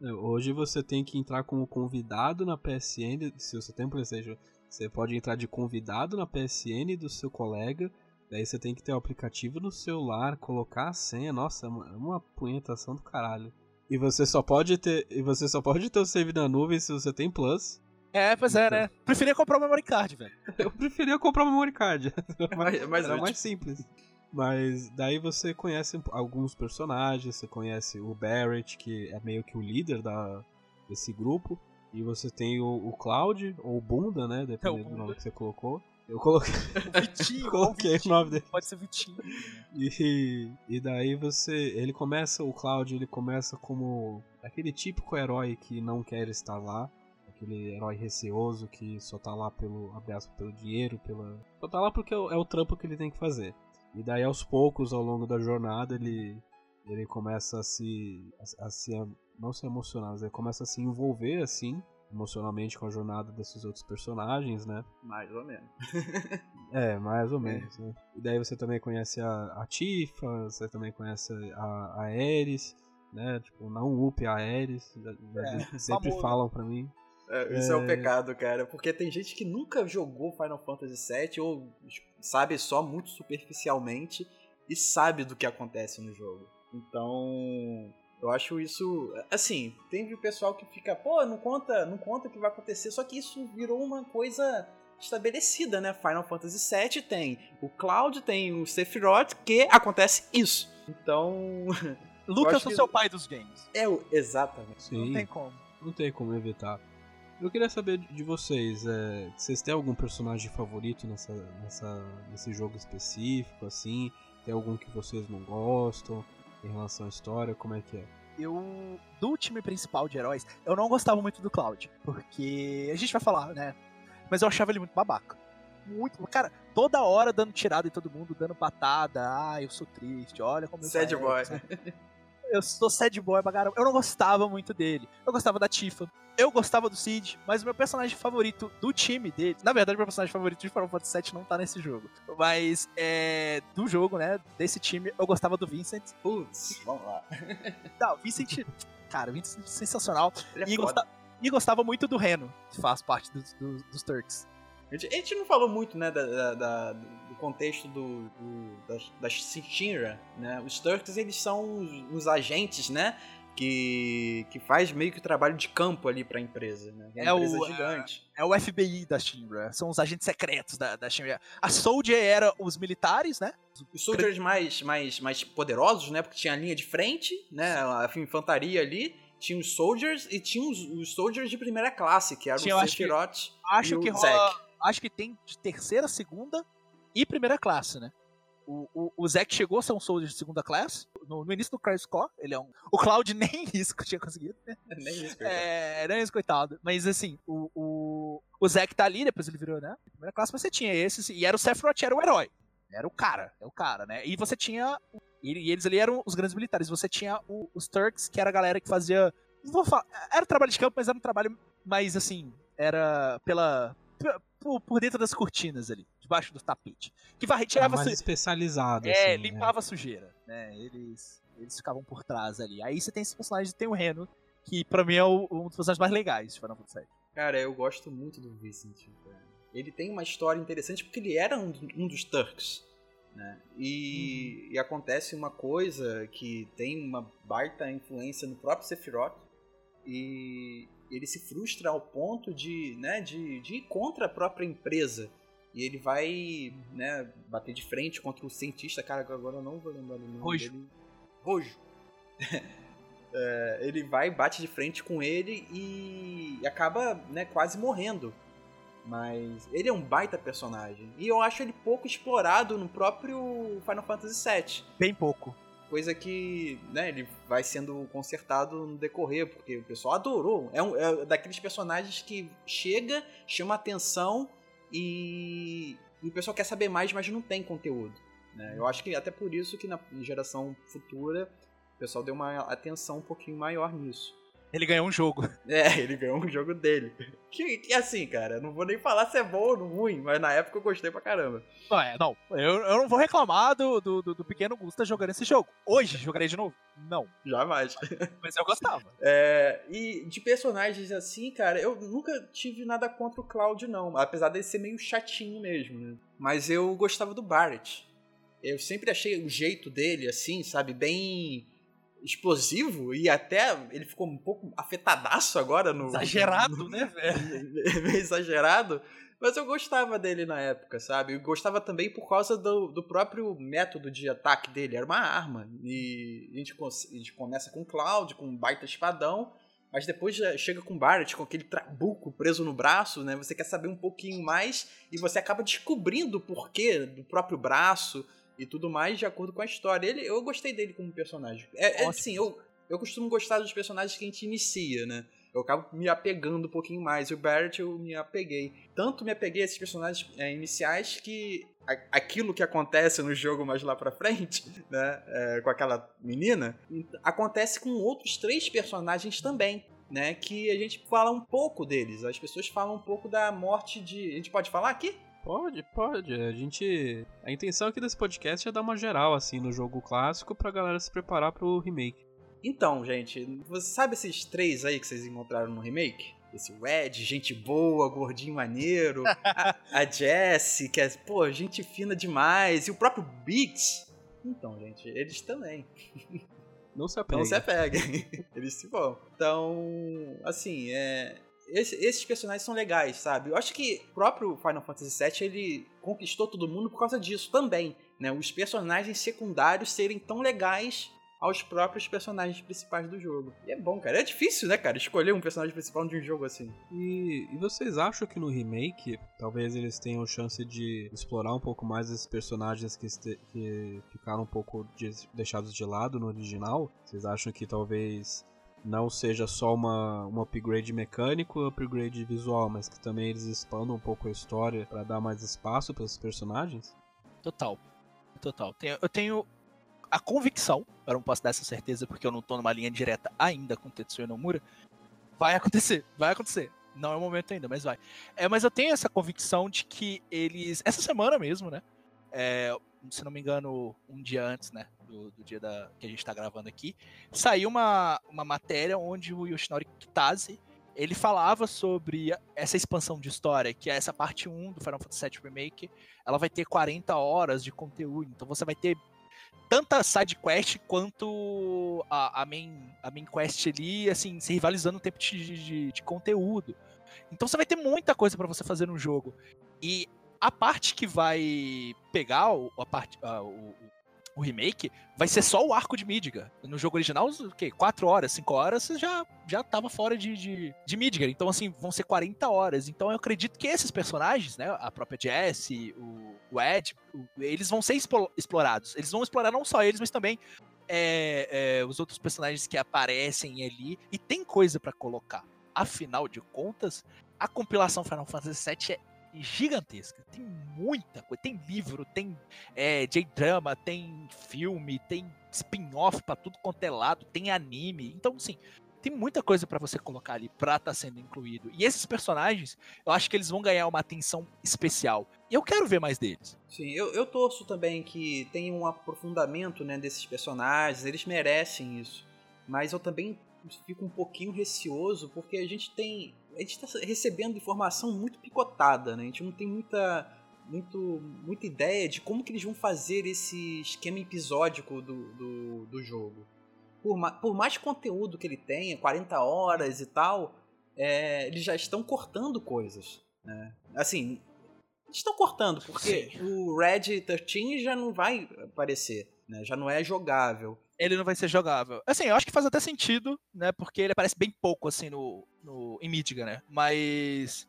É, hoje você tem que entrar como convidado na PSN. Se você tem PlayStation, você pode entrar de convidado na PSN do seu colega. Daí você tem que ter o aplicativo no celular, colocar a senha. Nossa, é uma é punhetação do caralho. E você só pode ter. E você só pode ter o save na nuvem se você tem Plus. É, pois é, né? Preferia comprar o memory card, velho. [LAUGHS] Eu preferia comprar o memory card. [LAUGHS] mas, mas era mais simples. Mas daí você conhece alguns personagens, você conhece o Barrett, que é meio que o líder da, desse grupo. E você tem o, o Cloud, ou o Bunda, né? Dependendo é do nome que você colocou. Eu coloquei. [LAUGHS] Vitinho, coloquei Vitinho, o nome dele. Pode ser Vitinho. E, e daí você. Ele começa, o Cloud, ele começa como aquele típico herói que não quer estar lá aquele herói receoso que só tá lá pelo abraço pelo dinheiro, pela só tá lá porque é o, é o trampo que ele tem que fazer. E daí aos poucos, ao longo da jornada, ele ele começa a se a, a se não se emocionar, mas ele começa a se envolver assim emocionalmente com a jornada desses outros personagens, né? Mais ou menos. [LAUGHS] é, mais ou menos, né? E daí você também conhece a, a Tifa, você também conhece a, a Ares, né? Tipo, não up a Ares, é, sempre famoso. falam pra mim. É, isso é... é um pecado, cara, porque tem gente que nunca jogou Final Fantasy VII ou sabe só muito superficialmente e sabe do que acontece no jogo. Então, eu acho isso, assim, tem o pessoal que fica, pô, não conta, não conta o que vai acontecer, só que isso virou uma coisa estabelecida, né? Final Fantasy VII tem o Cloud, tem o Sephiroth, que acontece isso. Então. [LAUGHS] Lucas é o que- seu pai dos games. É o. Exatamente. Sim, Não tem como. não tem como evitar. Eu queria saber de- vocês, é, vocês têm algum personagem favorito nessa, nessa, nesse jogo específico, assim? Tem algum que vocês não gostam em relação à história? Como é que é? Eu, do time principal de heróis, eu não gostava muito do Cloud. Porque a gente vai falar, né? Mas eu achava ele muito babaca. Muito. Cara, toda hora dando tirada em todo mundo, dando patada. Ah, eu sou triste, olha como eu Sad boy. [LAUGHS] Eu sou sad boy pra caramba. Eu não gostava muito dele. Eu gostava da Tifa. Eu gostava do Cid, mas o meu personagem favorito do time dele. Na verdade, meu personagem favorito de Final Fantasy VII não tá nesse jogo. Mas é, do jogo, né? Desse time, eu gostava do Vincent. Putz, vamos lá. [LAUGHS] Não, Vincent. Cara, Vincent é sensacional. É E, foda. gosta- e gostava muito do Reno, que faz parte dos, dos, dos Turks. A gente, a gente não falou muito, né, da, da- da- do contexto do, do- das, das Shinra, né? Os Turks, eles são os, os agentes, né, que, que faz meio que o trabalho de campo ali pra empresa, né? É É uma o, empresa é, gigante. É o FBI da Shinra, são os agentes secretos da, da Shinra. A Soldier era os militares, né? Os soldiers mais, mais, mais poderosos, né, porque tinha a linha de frente, né, a infantaria ali, tinha os soldiers e tinha os, os soldiers de primeira classe, que eram Tinha, eu o acho que- Sephiroth Acho e o que rola. Acho que tem de terceira, segunda e primeira classe, né? O, o, o Zack chegou a ser um soldier de segunda classe. No, no início do Crisis Core, ele é um. [LAUGHS] O Cloud nem [LAUGHS] isso que tinha conseguido, né? [LAUGHS] Nem isso. É, é isso, coitado. Mas assim, o, o, o Zack tá ali, depois ele virou, né? Primeira classe, mas você tinha esses. E era o Sephiroth, era o herói. Era o cara, é o cara, né? E você tinha. E, e eles ali eram os grandes militares. Você tinha o- os Turks, que era a galera que fazia. Não vou falar. Era trabalho de campo, mas era um trabalho mais assim. Era pela. Por, por dentro das cortinas ali, debaixo do tapete. Que varre, tirava mais su- especializado, é, assim, limpava a sujeira, né? Eles, eles ficavam por trás ali. Aí você tem esse personagem, tem o Reno, que pra mim é o- um dos personagens mais legais de Final Fantasy VII. Cara, eu gosto muito do Vincent. cara. Ele tem uma história interessante porque ele era um, um dos Turks. Né? E, Uhum. e acontece uma coisa que tem uma baita influência no próprio Sephiroth. E ele se frustra ao ponto de, né, de, de ir contra a própria empresa. E ele vai né, bater de frente contra o cientista, cara, que agora eu não vou lembrar o nome Rojo. dele. Rojo. [LAUGHS] É, ele vai, bate de frente com ele e acaba né, quase morrendo. Mas ele é um baita personagem. E eu acho ele pouco explorado no próprio Final Fantasy VII. Bem pouco. Coisa que né, ele vai sendo consertado no decorrer, porque o pessoal adorou. É, um, é daqueles personagens que chega, chama atenção e, e o pessoal quer saber mais, mas não tem conteúdo. né? Eu acho que até por isso que na geração futura o pessoal deu uma atenção um pouquinho maior nisso. Ele ganhou um jogo. [LAUGHS] É, ele ganhou um jogo dele. Que, que assim, cara, não vou nem falar se é bom ou ruim, mas na época eu gostei pra caramba. Não, é, não. Eu, eu não vou reclamar do, do, do- pequeno Gusta jogando esse jogo. Hoje, jogarei de novo? Não. Jamais. Mas eu gostava. [LAUGHS] É, e de personagens assim, cara, eu nunca tive nada contra o Cloud, não. Apesar dele ser meio chatinho mesmo, né? Mas eu gostava do Barrett. Eu sempre achei o jeito dele, assim, sabe, bem explosivo e até ele ficou um pouco afetadaço agora no. Exagerado, né, velho? [LAUGHS] meio exagerado. Mas eu gostava dele na época, sabe? Eu gostava também por causa do, do próprio método de ataque dele. Era uma arma. E a gente, a gente começa com o Cloud, com um baita espadão. Mas depois já chega com o Barrett, com aquele trabuco preso no braço, né? Você quer saber um pouquinho mais e você acaba descobrindo o porquê do próprio braço e tudo mais de acordo com a história. Ele, eu gostei dele como personagem. É, é assim, eu, eu costumo gostar dos personagens que a gente inicia, né? Eu acabo me apegando um pouquinho mais. E o Barrett eu me apeguei. Tanto me apeguei a esses personagens é, iniciais que a- aquilo que acontece no jogo mais lá pra frente, [LAUGHS] né? é, com aquela menina, acontece com outros três personagens também. Né, que a gente fala um pouco deles. As pessoas falam um pouco da morte de. A gente pode falar aqui? Pode, pode. A gente. A intenção aqui desse podcast é dar uma geral, assim, no jogo clássico pra galera se preparar pro remake. Então, gente, você sabe esses três aí que vocês encontraram no remake? Esse Ed, gente boa, gordinho maneiro. a, a Jessie, que é, pô, gente fina demais. E o próprio Biggs. Então, gente, eles também. Não se apegue. Não se apeguem. [LAUGHS] eles se vão. Então, assim, é. Esse- esses personagens são legais, sabe? Eu acho que o próprio Final Fantasy VII ele conquistou todo mundo por causa disso também. né, os personagens secundários serem tão legais aos próprios personagens principais do jogo. E é bom, cara. É difícil, né, cara, escolher um personagem principal de um jogo assim. E, e vocês acham que no remake, talvez eles tenham chance de explorar um pouco mais esses personagens que, este, que ficaram um pouco de, deixados de lado no original? Vocês acham que talvez não seja só uma, um upgrade mecânico, upgrade visual, mas que também eles expandam um pouco a história para dar mais espaço para esses personagens? Total. Total. Eu tenho a convicção, eu não posso dar essa certeza porque eu não tô numa linha direta ainda com Tetsuya Nomura, vai acontecer, vai acontecer. Não é o momento ainda, mas vai. É, mas eu tenho essa convicção de que eles, essa semana mesmo, né? É, se não me engano, um dia antes, né? Do, do dia da, que a gente tá gravando aqui, saiu uma, uma matéria onde o Yoshinori Kitase ele falava sobre essa expansão de história, que é essa parte 1 do Final Fantasy VII Remake, ela vai ter 40 horas de conteúdo, então você vai ter tanta side quest quanto a, a, main, a main quest ali, assim, se rivalizando no tempo de, de, de conteúdo. Então você vai ter muita coisa para você fazer no jogo. E a parte que vai pegar o, a parte, a, o, o remake vai ser só o arco de Midgar. No jogo original, o quê? 4 horas, 5 horas, você já, já tava fora de, de, de Midgar. Então, assim, vão ser 40 horas. Então, eu acredito que esses personagens, né? A própria Jessie, o, o Ed, o, eles vão ser explorados. Eles vão explorar não só eles, mas também é, é, os outros personagens que aparecem ali. E tem coisa para colocar. Afinal de contas, a compilação Final Fantasy VII é gigantesca. Tem muita coisa. Tem livro, tem é, J-drama, tem filme, tem spin-off pra tudo quanto é lado, tem anime. Então, assim, tem muita coisa para você colocar ali pra estar tá sendo incluído. E esses personagens, eu acho que eles vão ganhar uma atenção especial. E eu quero ver mais deles. Sim, eu, eu torço também que tenha um aprofundamento né, desses personagens, eles merecem isso. Mas eu também fico um pouquinho receoso porque a gente tem a gente está recebendo informação muito picotada, né? A gente não tem muita, muito, muita ideia de como que eles vão fazer esse esquema episódico do, do, do jogo. Por, ma por, mais conteúdo que ele tenha, 40 horas e tal, é, eles já estão cortando coisas. Né? Assim, estão cortando, porque Sim. o Red 13 já não vai aparecer, né? já não é jogável ele não vai ser jogável. Assim, eu acho que faz até sentido, né? Porque ele aparece bem pouco, assim, no, no, em Midgar, né? Mas.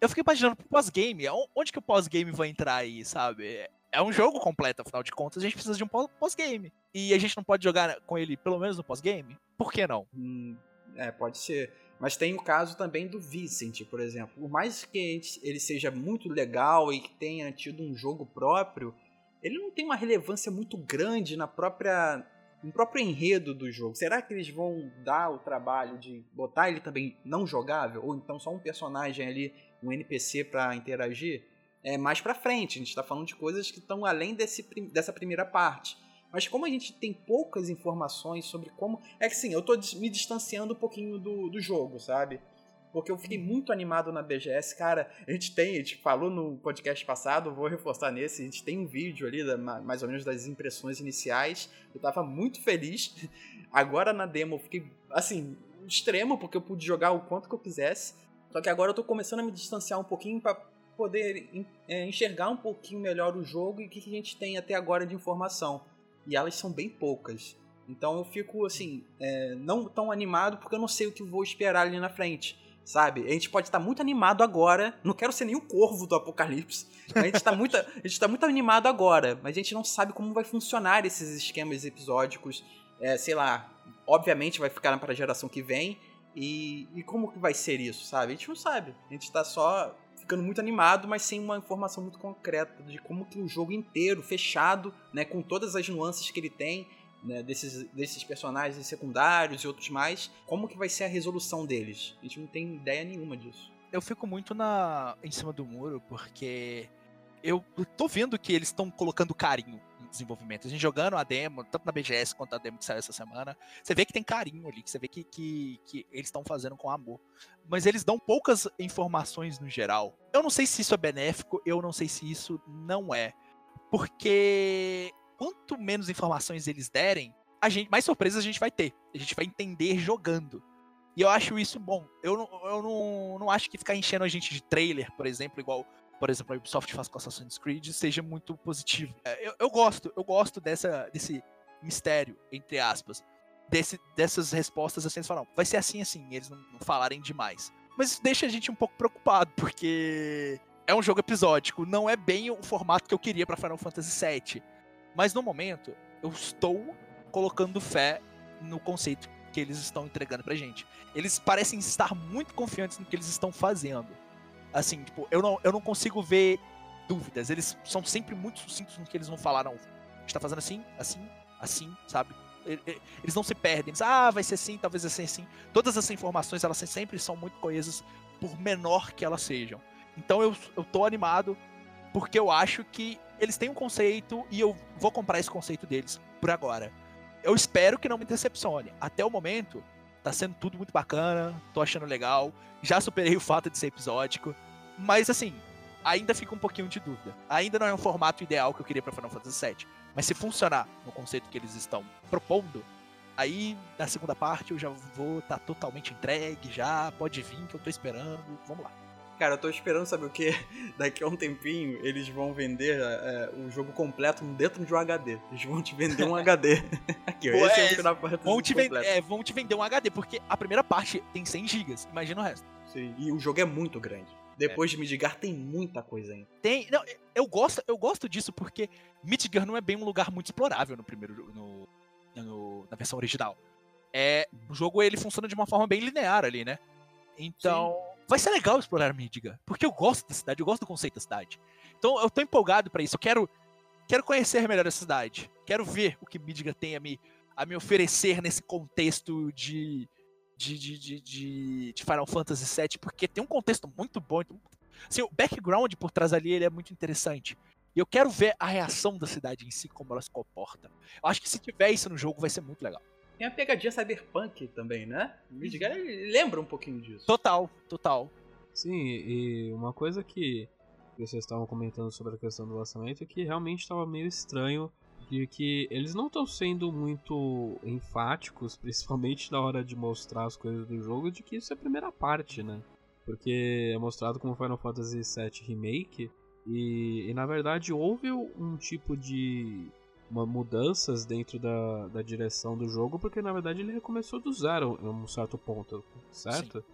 Eu fiquei imaginando pro pós-game. Onde que o pós-game vai entrar aí, sabe? É um jogo completo, afinal de contas, a gente precisa de um pós-game. E a gente não pode jogar com ele, pelo menos no pós-game? Por que não? Hum, é, pode ser. Mas tem o caso também do Vicent, por exemplo. Por mais que ele seja muito legal e que tenha tido um jogo próprio, ele não tem uma relevância muito grande na própria um próprio enredo do jogo. Será que eles vão dar o trabalho de botar ele também não jogável? Ou então só um personagem ali, um NPC para interagir? É mais pra frente, a gente tá falando de coisas que estão além desse, dessa primeira parte. Mas como a gente tem poucas informações sobre como. É que sim, eu tô me distanciando um pouquinho do, do jogo, sabe? Porque eu fiquei muito animado na BGS. Cara, a gente tem, a gente falou no podcast passado, vou reforçar nesse, a gente tem um vídeo ali, da, mais ou menos das impressões iniciais. Eu tava muito feliz. Agora na demo eu fiquei, assim, extremo, porque eu pude jogar o quanto que eu quisesse. Só que agora eu tô começando a me distanciar um pouquinho para poder é, enxergar um pouquinho melhor o jogo e o que, que a gente tem até agora de informação. E elas são bem poucas. Então eu fico assim, é, não tão animado porque eu não sei o que vou esperar ali na frente sabe? A gente pode estar muito animado agora. Não quero ser nem o corvo do apocalipse. A gente está muito, a gente tá muito animado agora, mas a gente não sabe como vai funcionar esses esquemas episódicos. É, sei lá, obviamente vai ficar para a geração que vem. E, e como que vai ser isso, sabe? A gente não sabe. A gente está só ficando muito animado, mas sem uma informação muito concreta de como que o jogo inteiro, fechado, né, com todas as nuances que ele tem, né, desses, desses personagens secundários e outros mais, como que vai ser a resolução deles? A gente não tem ideia nenhuma disso. Eu fico muito na em cima do muro porque eu tô vendo que eles estão colocando carinho no desenvolvimento. A gente jogando a demo, tanto na BGS quanto a demo que saiu essa semana, você vê que tem carinho ali, que você vê que, que, que eles estão fazendo com amor. Mas eles dão poucas informações no geral. Eu não sei se isso é benéfico, eu não sei se isso não é. Porque quanto menos informações eles derem, a gente, mais surpresas a gente vai ter. A gente vai entender jogando. E eu acho isso bom. Eu não, eu não, não acho que ficar enchendo a gente de trailer, por exemplo, igual por exemplo, a Ubisoft faz com Assassin's Creed, seja muito positivo. É, eu, eu gosto, eu gosto dessa, desse mistério, entre aspas, desse, dessas respostas assim, eles falam, vai ser assim, assim, eles não, não falarem demais. Mas isso deixa a gente um pouco preocupado, porque é um jogo episódico, não é bem o formato que eu queria para Final Fantasy VII. Mas no momento, eu estou colocando fé no conceito que eles estão entregando pra gente. Eles parecem estar muito confiantes no que eles estão fazendo. Assim, tipo, eu não, eu não consigo ver dúvidas. Eles são sempre muito sucintos no que eles vão falar. Não, a gente tá fazendo assim, assim, assim, sabe? Eles não se perdem. Eles, ah, vai ser assim, talvez ser assim. Todas essas informações, elas sempre são muito coesas, por menor que elas sejam. Então eu, eu tô animado, porque eu acho que eles têm um conceito e eu vou comprar esse conceito deles por agora. Eu espero que não me decepcione. Até o momento, tá sendo tudo muito bacana, tô achando legal. Já superei o fato de ser episódico. Mas assim, ainda fica um pouquinho de dúvida. Ainda não é um formato ideal que eu queria para Final Fantasy VII. Mas se funcionar no conceito que eles estão propondo, aí na segunda parte eu já vou estar tá totalmente entregue, já pode vir que eu tô esperando. Vamos lá. Cara, eu tô esperando, sabe o que? [LAUGHS] Daqui a um tempinho eles vão vender é, o jogo completo dentro de um HD. Eles vão te vender um HD. [LAUGHS] Aqui, Pô, esse é, é o Final vão te, vender, é, vão te vender um HD, porque a primeira parte tem 100 GB. Imagina o resto. Sim, e o jogo é muito grande. Depois é. de Midgar tem muita coisa ainda. Tem. Não, eu gosto, eu gosto disso porque Midgar não é bem um lugar muito explorável no primeiro. No, no, na versão original. É, o jogo ele funciona de uma forma bem linear ali, né? Então. Sim vai ser legal explorar Midgar, porque eu gosto da cidade, eu gosto do conceito da cidade. Então eu tô empolgado para isso, eu quero quero conhecer melhor a cidade, quero ver o que Midgar tem a me a me oferecer nesse contexto de de, de, de, de, de Final Fantasy VII, porque tem um contexto muito bom. Assim, o background por trás ali ele é muito interessante. E eu quero ver a reação da cidade em si, como ela se comporta. Eu acho que se tiver isso no jogo vai ser muito legal. Tem a pegadinha cyberpunk também, né? O Midgar lembra um pouquinho disso. Total, total. Sim, e uma coisa que vocês estavam comentando sobre a questão do lançamento é que realmente estava meio estranho de que eles não estão sendo muito enfáticos, [LAUGHS] principalmente na hora de mostrar as coisas do jogo, de que isso é a primeira parte, né? Porque é mostrado como Final Fantasy VII Remake e, e na verdade houve um tipo de uma mudanças dentro da, da direção do jogo, porque na verdade ele recomeçou do zero em um certo ponto, certo? Sim.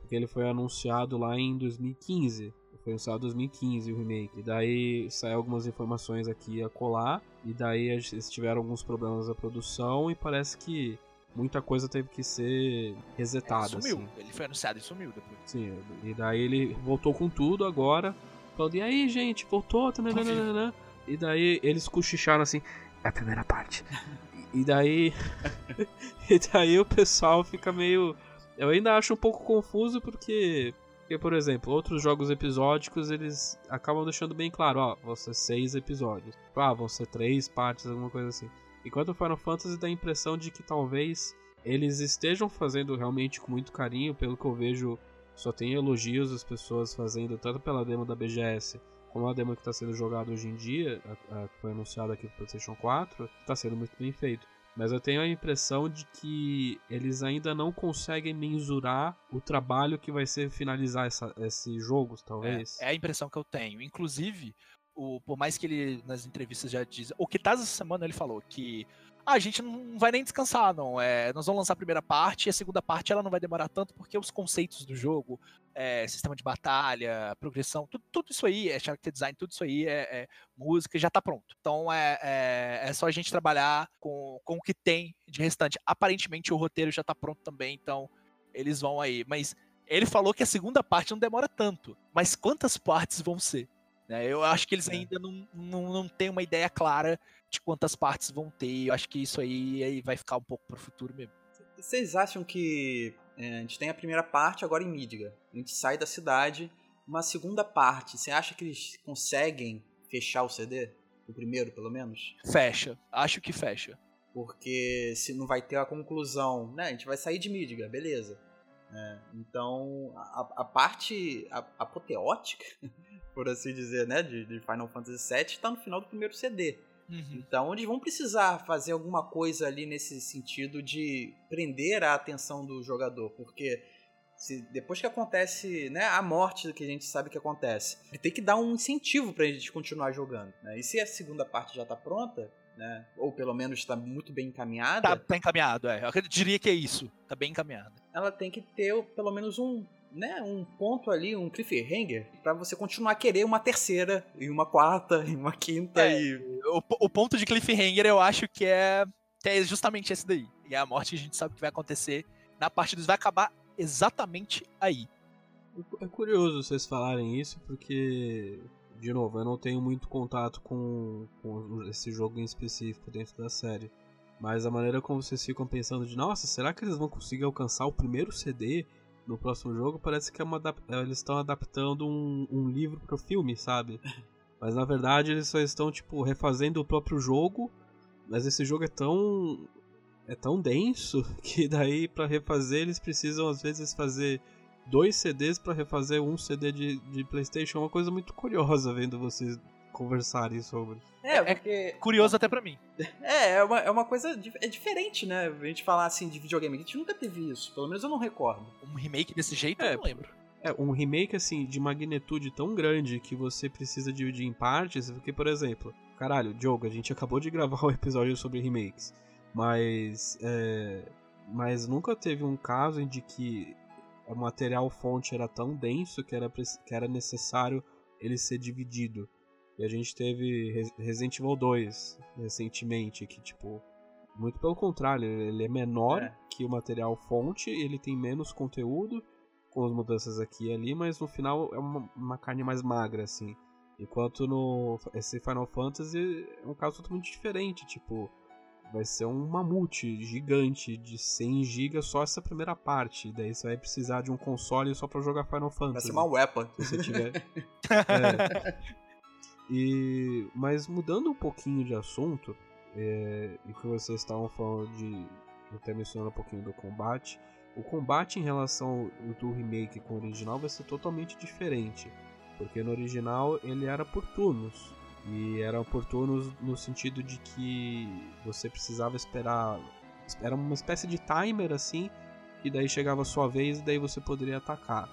Porque ele foi anunciado lá em 2015. Foi anunciado em 2015 o remake. Daí saiu algumas informações aqui a colar. E daí eles tiveram alguns problemas na produção. E parece que muita coisa teve que ser resetada. É, sumiu. Assim. Ele foi anunciado e sumiu depois. Sim, e daí ele voltou com tudo agora. Falando, e aí, gente, voltou? Tananana. E daí eles cochicharam assim, é a primeira parte. e daí. [LAUGHS] e daí o pessoal fica meio. Eu ainda acho um pouco confuso porque. Porque, por exemplo, outros jogos episódicos eles acabam deixando bem claro, ó, vão ser seis episódios. Ah, vão ser três partes, alguma coisa assim. Enquanto o Final Fantasy dá a impressão de que talvez eles estejam fazendo realmente com muito carinho, pelo que eu vejo, só tem elogios as pessoas fazendo, tanto pela demo da BGS como demo que está sendo jogada hoje em dia, a, a, que foi anunciada aqui para PlayStation 4, está sendo muito bem feito. Mas eu tenho a impressão de que eles ainda não conseguem mensurar o trabalho que vai ser finalizar essa, esse jogo, talvez. É, é, a impressão que eu tenho. Inclusive, o, por mais que ele nas entrevistas já diz. O que tá essa semana ele falou que ah, a gente não vai nem descansar, não. É, nós vamos lançar a primeira parte e a segunda parte ela não vai demorar tanto porque os conceitos do jogo, é, sistema de batalha, progressão, tudo, tudo isso aí, é character design, tudo isso aí é, é música já tá pronto. Então é, é, é, só a gente trabalhar com, com o que tem de restante. Aparentemente o roteiro já tá pronto também, então eles vão aí. Mas ele falou que a segunda parte não demora tanto. Mas quantas partes vão ser? Né? Eu acho que eles é. ainda não, não, não têm uma ideia clara de quantas partes vão ter. Eu acho que isso aí, aí vai ficar um pouco pro futuro mesmo. Vocês acham que é, a gente tem a primeira parte agora em Midgar? A gente sai da cidade, uma segunda parte. Você acha que eles conseguem fechar o CD? O primeiro, pelo menos? Fecha. Acho que fecha. Porque se não vai ter a conclusão, né? A gente vai sair de Midgar, beleza. É, então, a, a parte a, apoteótica, [LAUGHS] por assim dizer, né, de, de Final Fantasy VII, está no final do primeiro CD. Uhum. Então eles vão precisar fazer alguma coisa ali nesse sentido de prender a atenção do jogador, porque Se depois que acontece, né, a morte que a gente sabe que acontece, ele tem que dar um incentivo pra gente continuar jogando. Né? E se a segunda parte já tá pronta, né, ou pelo menos está muito bem encaminhada, Tá, tá encaminhado, é. Eu diria que é isso. Tá bem encaminhado. ela tem que ter pelo menos um, né, um ponto ali, um cliffhanger, pra você continuar a querer uma terceira, e uma quarta, e uma quinta, É. e O, o ponto de cliffhanger eu acho que é, que é justamente esse daí. E é a morte a gente sabe que vai acontecer na parte 2 vai acabar exatamente aí. É curioso vocês falarem isso, porque, de novo, eu não tenho muito contato com, com esse jogo em específico dentro da série. Mas a maneira como vocês ficam pensando de, nossa, será que eles vão conseguir alcançar o primeiro CD no próximo jogo? Parece que é uma, eles estão adaptando um, um livro pro filme, sabe? [LAUGHS] Mas na verdade eles só estão, tipo, refazendo o próprio jogo. Mas esse jogo é tão. é tão denso [LAUGHS] que daí pra refazer eles precisam às vezes fazer dois CDs pra refazer um CD de, de PlayStation. É uma coisa muito curiosa vendo vocês conversarem sobre. É, É- porque. Curioso até pra mim. É, é uma, é uma coisa. É diferente, né? A gente falar assim de videogame. A gente nunca teve isso. Pelo menos eu não recordo. Um remake desse jeito, É. eu não lembro. É, um remake assim, de magnitude tão grande que você precisa dividir em partes, porque, por exemplo, caralho, Diogo, a gente acabou de gravar [LAUGHS] um episódio sobre remakes, mas. É, mas nunca teve um caso em de que o material fonte era tão denso que era, que era necessário ele ser dividido. E a gente teve Res- Resident Evil 2 recentemente, que, tipo, muito pelo contrário, ele é menor É. que o material fonte, ele tem menos conteúdo, com as mudanças aqui e ali, mas no final é uma, uma carne mais magra, assim. Enquanto no esse Final Fantasy é um caso totalmente diferente, tipo, vai ser um mamute gigante de 100 GB só essa primeira parte, daí você vai precisar de um console só pra jogar Final Vai Fantasy ser uma weapon. se você tiver. [LAUGHS] É. E, mas mudando um pouquinho de assunto, é, e que vocês estavam falando de. Até mencionando um pouquinho do combate. O combate em relação do remake com o original vai ser totalmente diferente. Porque no original ele era por turnos. E era por turnos no sentido de que você precisava esperar. Era uma espécie de timer assim. Que daí chegava a sua vez e daí você poderia atacar.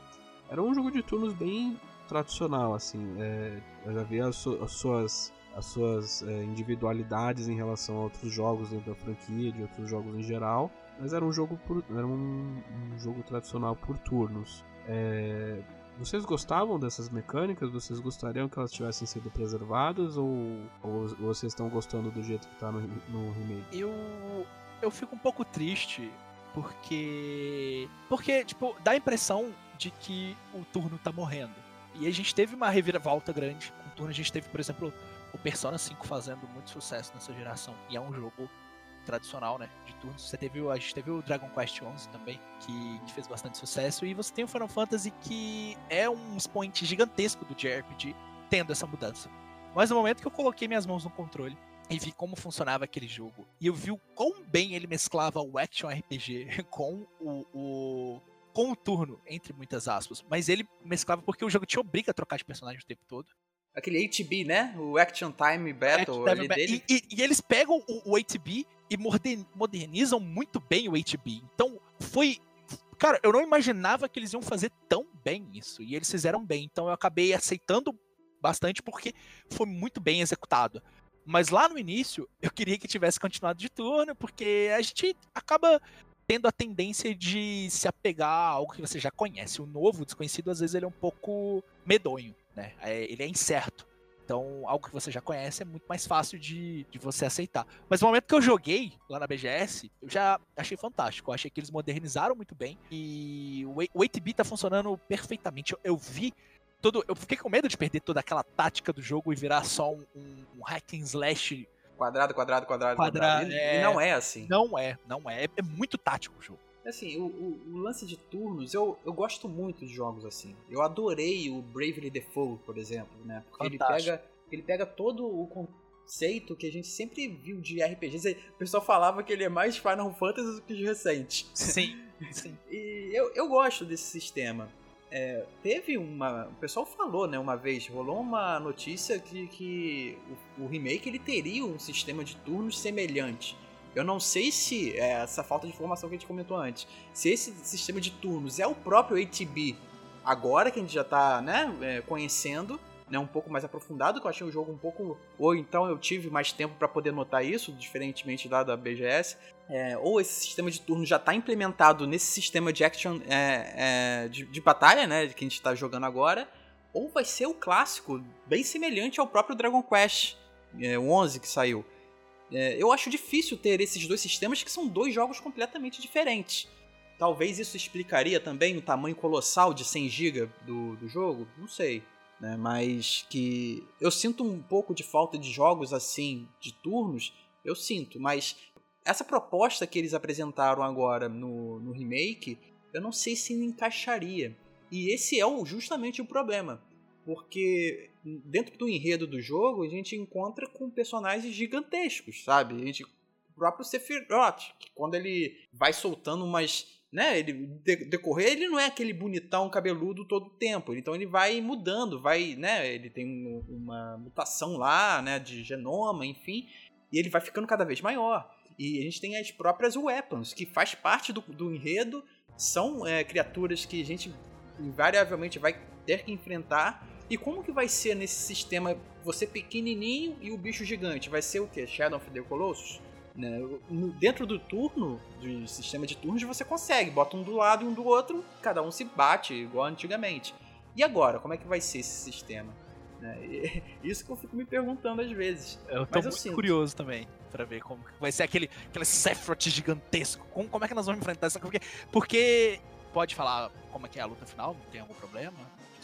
Era um jogo de turnos bem tradicional, assim. É, eu já vi as, su- as suas, as suas é, individualidades em relação a outros jogos dentro da franquia, de outros jogos em geral. Mas era um jogo, por, era um, um jogo tradicional por turnos. É, vocês gostavam dessas mecânicas? Vocês gostariam que elas tivessem sido preservadas? Ou, ou vocês estão gostando do jeito que tá no, no remake? Eu. Eu fico um pouco triste porque. Porque, tipo, dá a impressão de que o turno tá morrendo. E a gente teve uma reviravolta grande. Com turno a gente teve, por exemplo, o Persona 5 fazendo muito sucesso nessa geração. E é um jogo tradicional, né? De turnos. Você teve, a gente teve o Dragon Quest 11 também, que, que fez bastante sucesso. E você tem o Final Fantasy que é um expoente gigantesco do JRPG tendo essa mudança. Mas no momento que eu coloquei minhas mãos no controle e vi como funcionava aquele jogo, e eu vi o quão bem ele mesclava o action RPG [LAUGHS] com o, o com o turno, entre muitas aspas. Mas ele mesclava porque o jogo te obriga a trocar de personagem o tempo todo. Aquele 8B, né? O Action Time Battle É, ali dele. e, e- e eles pegam o, o 8B e modernizam muito bem o 8B. Então, foi. Cara, eu não imaginava que eles iam fazer tão bem isso. E eles fizeram bem. Então eu acabei aceitando bastante porque foi muito bem executado. Mas lá no início, eu queria que tivesse continuado de turno, porque a gente acaba tendo a tendência de se apegar a algo que você já conhece. O novo, o desconhecido, às vezes ele é um pouco medonho, né? É- ele é incerto. Então, algo que você já conhece é muito mais fácil de, de você aceitar. Mas no momento que eu joguei lá na BGS, eu já achei fantástico. Eu achei que eles modernizaram muito bem. E o 8 o 8B tá funcionando perfeitamente. Eu, eu vi todo. Eu fiquei com medo de perder toda aquela tática do jogo e virar só um, um, um hack and slash. Quadrado, quadrado, quadrado, Quadrado. E, é. e não é assim. Não é, não é. É, muito tático o jogo. Assim, o, o- o lance de turnos, eu, eu gosto muito de jogos assim. Eu adorei o Bravely Default, por exemplo, né? Porque ele pega, ele pega todo o conceito que a gente sempre viu de RPGs. O pessoal falava que ele é mais Final Fantasy do que de recente. Sim, [LAUGHS] sim. E eu, eu gosto desse sistema. É, teve uma. O pessoal falou, né, uma vez, rolou uma notícia de que o, o remake ele teria um sistema de turnos semelhante. Eu não sei se é, essa falta de informação que a gente comentou antes, se esse sistema de turnos é o próprio ATB agora que a gente já tá, né, é, conhecendo, né, um pouco mais aprofundado, que eu achei o jogo um pouco. Ou então eu tive mais tempo para poder notar isso, diferentemente da, da BGS. É, ou esse sistema de turno já está implementado nesse sistema de action é, é, de, de, batalha, né, que a gente está jogando agora, ou vai ser o clássico, bem semelhante ao próprio Dragon Quest é, 11 que saiu. É, eu acho difícil ter esses dois sistemas que são dois jogos completamente diferentes. Talvez isso explicaria também o tamanho colossal de 100 GB do, do jogo, não sei. Né? Mas que eu sinto um pouco de falta de jogos assim, de turnos, eu sinto. Mas essa proposta que eles apresentaram agora no, no remake, eu não sei se encaixaria. E esse é o, justamente o problema. Porque dentro do enredo do jogo, a gente encontra com personagens gigantescos, sabe? A gente, o próprio Sephiroth, que quando ele vai soltando umas né, ele decorrer, ele não é aquele bonitão cabeludo todo o tempo. Então ele vai mudando, vai, né, ele tem uma mutação lá, né, de genoma, enfim, e ele vai ficando cada vez maior. E a gente tem as próprias weapons, que faz parte do, do enredo, são é, criaturas que a gente invariavelmente vai ter que enfrentar. E como que vai ser nesse sistema você pequenininho e o bicho gigante? Vai ser o que? Shadow of the Colossus? Né? Dentro do turno, do sistema de turnos, você consegue, bota um do lado e um do outro, cada um se bate, igual antigamente. E agora, como é que vai ser esse sistema? Né? [LAUGHS] Isso que eu fico me perguntando às vezes. Eu tô muito curioso também para ver como vai ser aquele, aquele Sephiroth gigantesco. Como, como é que nós vamos enfrentar isso? Porque, porque pode falar como é que é a luta final? Não tem algum problema?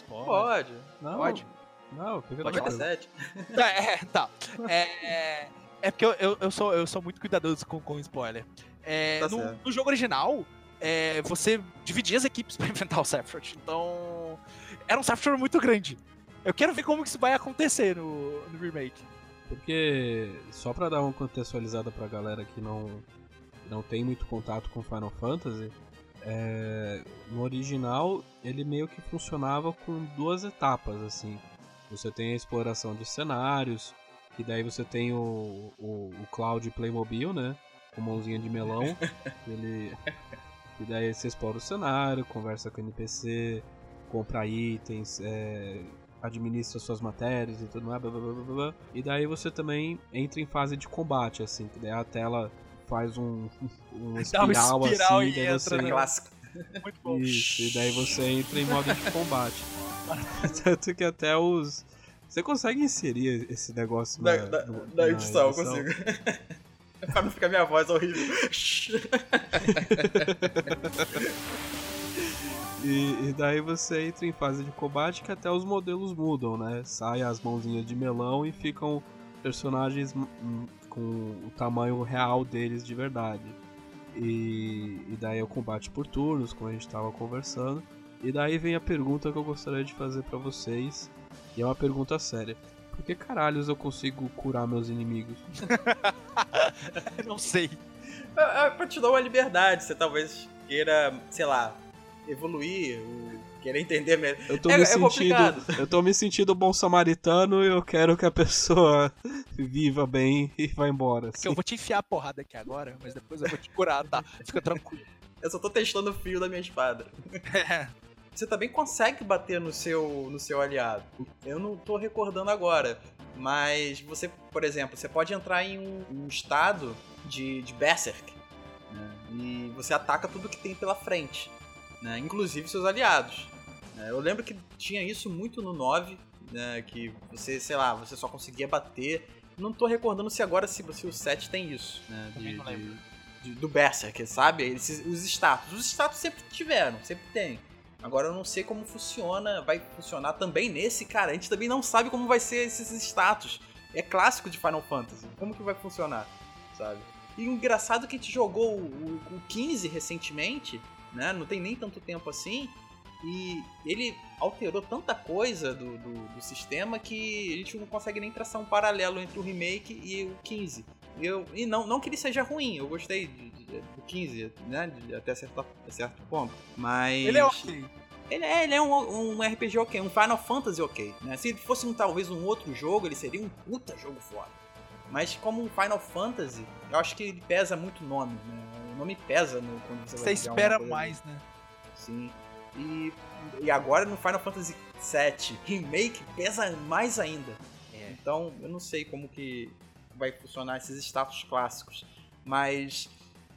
Pode. Pode. Não, pode. Não, fica pode falar sete. [LAUGHS] É, tá. É, é, é porque eu, eu, eu, sou, eu sou muito cuidadoso com, com spoiler. É, tá no, no, jogo original, é, você dividia as equipes [LAUGHS] para enfrentar o Sephiroth. Então, era um Sephiroth muito grande. Eu quero ver como isso vai acontecer no, no remake. Porque, só pra dar uma contextualizada pra galera que não, não tem muito contato com Final Fantasy, é, no original ele meio que funcionava com duas etapas, assim. Você tem a exploração de cenários, que daí você tem o, o, o Cloud Playmobil, né? Com mãozinha de melão. [LAUGHS] ele. E daí você explora o cenário, conversa com o NPC, compra itens, é, administra suas matérias e tudo mais, blá, blá, blá, blá, E daí você também entra em fase de combate, assim, que daí a tela faz um, um [LAUGHS] espiral, um espiral assim, e daí você... Entra, clássico. Muito bom. Isso, e daí você entra em modo de combate. [LAUGHS] Tanto que até os você consegue inserir esse negócio na, na, na, na edição, eu consigo. [LAUGHS] pra não ficar minha voz horrível. [LAUGHS] e, e, daí você entra em fase de combate que até os modelos mudam, né? Sai as mãozinhas de melão e ficam personagens com o tamanho real deles de verdade. E, e daí é o combate por turnos, como a gente estava conversando. E daí vem a pergunta que eu gostaria de fazer para vocês e é uma pergunta séria. Por que caralhos eu consigo curar meus inimigos? [LAUGHS] Não sei. É, é pra te dar uma liberdade, você talvez queira, sei lá, evoluir, querer entender melhor. Eu tô, é, me é sentindo, eu tô me sentindo bom samaritano e eu quero que a pessoa viva bem e vá embora. Assim. Eu vou te enfiar a porrada aqui agora, mas depois eu vou te curar, tá? Fica tranquilo. Eu só tô testando o fio da minha espada. É [LAUGHS] você também consegue bater no seu, no seu aliado. Eu não tô recordando agora, mas você, por exemplo, você pode entrar em um, um estado de, de Berserk né? e você ataca tudo que tem pela frente, né? inclusive seus aliados. Né? Eu lembro que tinha isso muito no 9, né? que você, sei lá, você só conseguia bater. Não tô recordando se agora se, se o 7 tem isso, né? De, de, de, do Berserk, sabe? Esses, os status. Os status sempre tiveram, sempre tem. Agora eu não sei como funciona, vai funcionar também nesse, cara. A gente também não sabe como vai ser esses status. É clássico de Final Fantasy. Como que vai funcionar, sabe? E engraçado que a gente jogou o, o 15 recentemente, né? Não tem nem tanto tempo assim. E ele alterou tanta coisa do, do, do, sistema que a gente não consegue nem traçar um paralelo entre o remake e o 15. Eu, e não, não que ele seja ruim, eu gostei do 15, né? De, até certo, certo ponto. Mas. Ele é ok. Ele é, ele é um, um RPG ok, um Final Fantasy ok. Né? Se fosse um, talvez um outro jogo, ele seria um puta jogo foda. Mas como um Final Fantasy, eu acho que ele pesa muito o nome, né? O nome pesa no, quando você, Você vai espera mais, né? Sim. E, e agora no Final Fantasy VII Remake pesa mais ainda. É. Então eu não sei como que vai funcionar esses status clássicos. Mas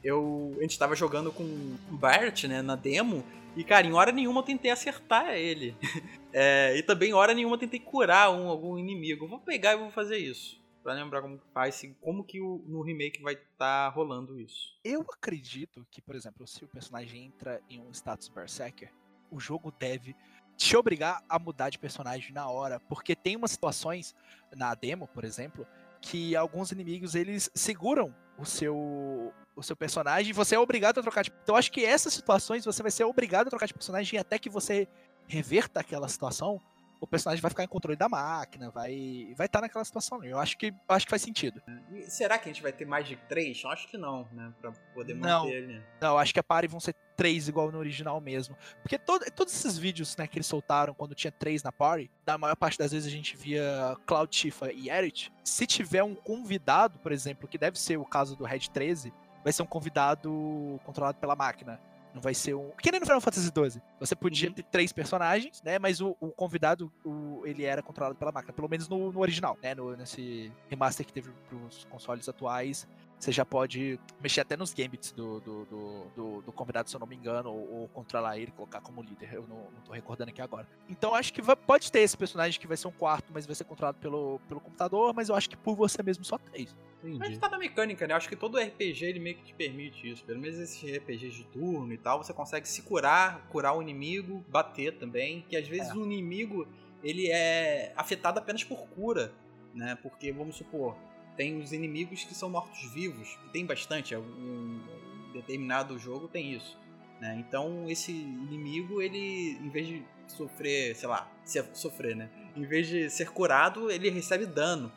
eu. A gente tava jogando com o Barrett, né, na demo. E, cara, em hora nenhuma eu tentei acertar ele. [LAUGHS] É, e também em hora nenhuma eu tentei curar um, algum inimigo. Eu vou pegar e vou fazer isso. Pra lembrar como que faz, como que o, no remake vai estar rolando isso. Eu acredito que, por exemplo, se o personagem entra em um status Berserker, o jogo deve te obrigar a mudar de personagem na hora. Porque tem umas situações, na demo, por exemplo, que alguns inimigos eles seguram o seu o seu personagem e você é obrigado a trocar de. Então acho que essas situações você vai ser obrigado a trocar de personagem até que você reverta aquela situação, o personagem vai ficar em controle da máquina, vai vai estar naquela situação. Eu acho que eu acho que faz sentido. E será que a gente vai ter mais de três? Eu acho que não, né? Pra poder manter Não. ele. Não, acho que a party vão ser três igual no original mesmo. Porque todo- todos esses vídeos né, que eles soltaram quando tinha três na party, da maior parte das vezes a gente via Cloud Tifa e Erit. Se tiver um convidado, por exemplo, que deve ser o caso do Red 13, vai ser um convidado controlado pela máquina. Não vai ser um. Que nem no Final Fantasy XII. Você podia Uhum. ter três personagens, né? Mas o, o convidado, o- ele era controlado pela máquina. Pelo menos no, no original, né? No, nesse remaster que teve pros consoles atuais. Você já pode mexer até nos gambits do, do, do, do- do convidado, se eu não me engano, ou, ou controlar ele, colocar como líder. Eu não, não tô recordando aqui agora. Então acho que vai- pode ter esse personagem que vai ser um quarto, mas vai ser controlado pelo, pelo computador, mas eu acho que por você mesmo só três. Mas Entendi. tá na mecânica, né? Eu acho que todo RPG ele meio que te permite isso. Pelo menos esses RPGs de turno e tal, você consegue se curar, curar o inimigo, bater também. Que às vezes É. o inimigo ele é afetado apenas por cura, né? Porque, vamos supor, tem os inimigos que são mortos-vivos, que tem bastante, um, um determinado jogo tem isso. Né? Então esse inimigo, ele, em vez de sofrer, sei lá, sofrer, né? Em vez de ser curado, ele recebe dano.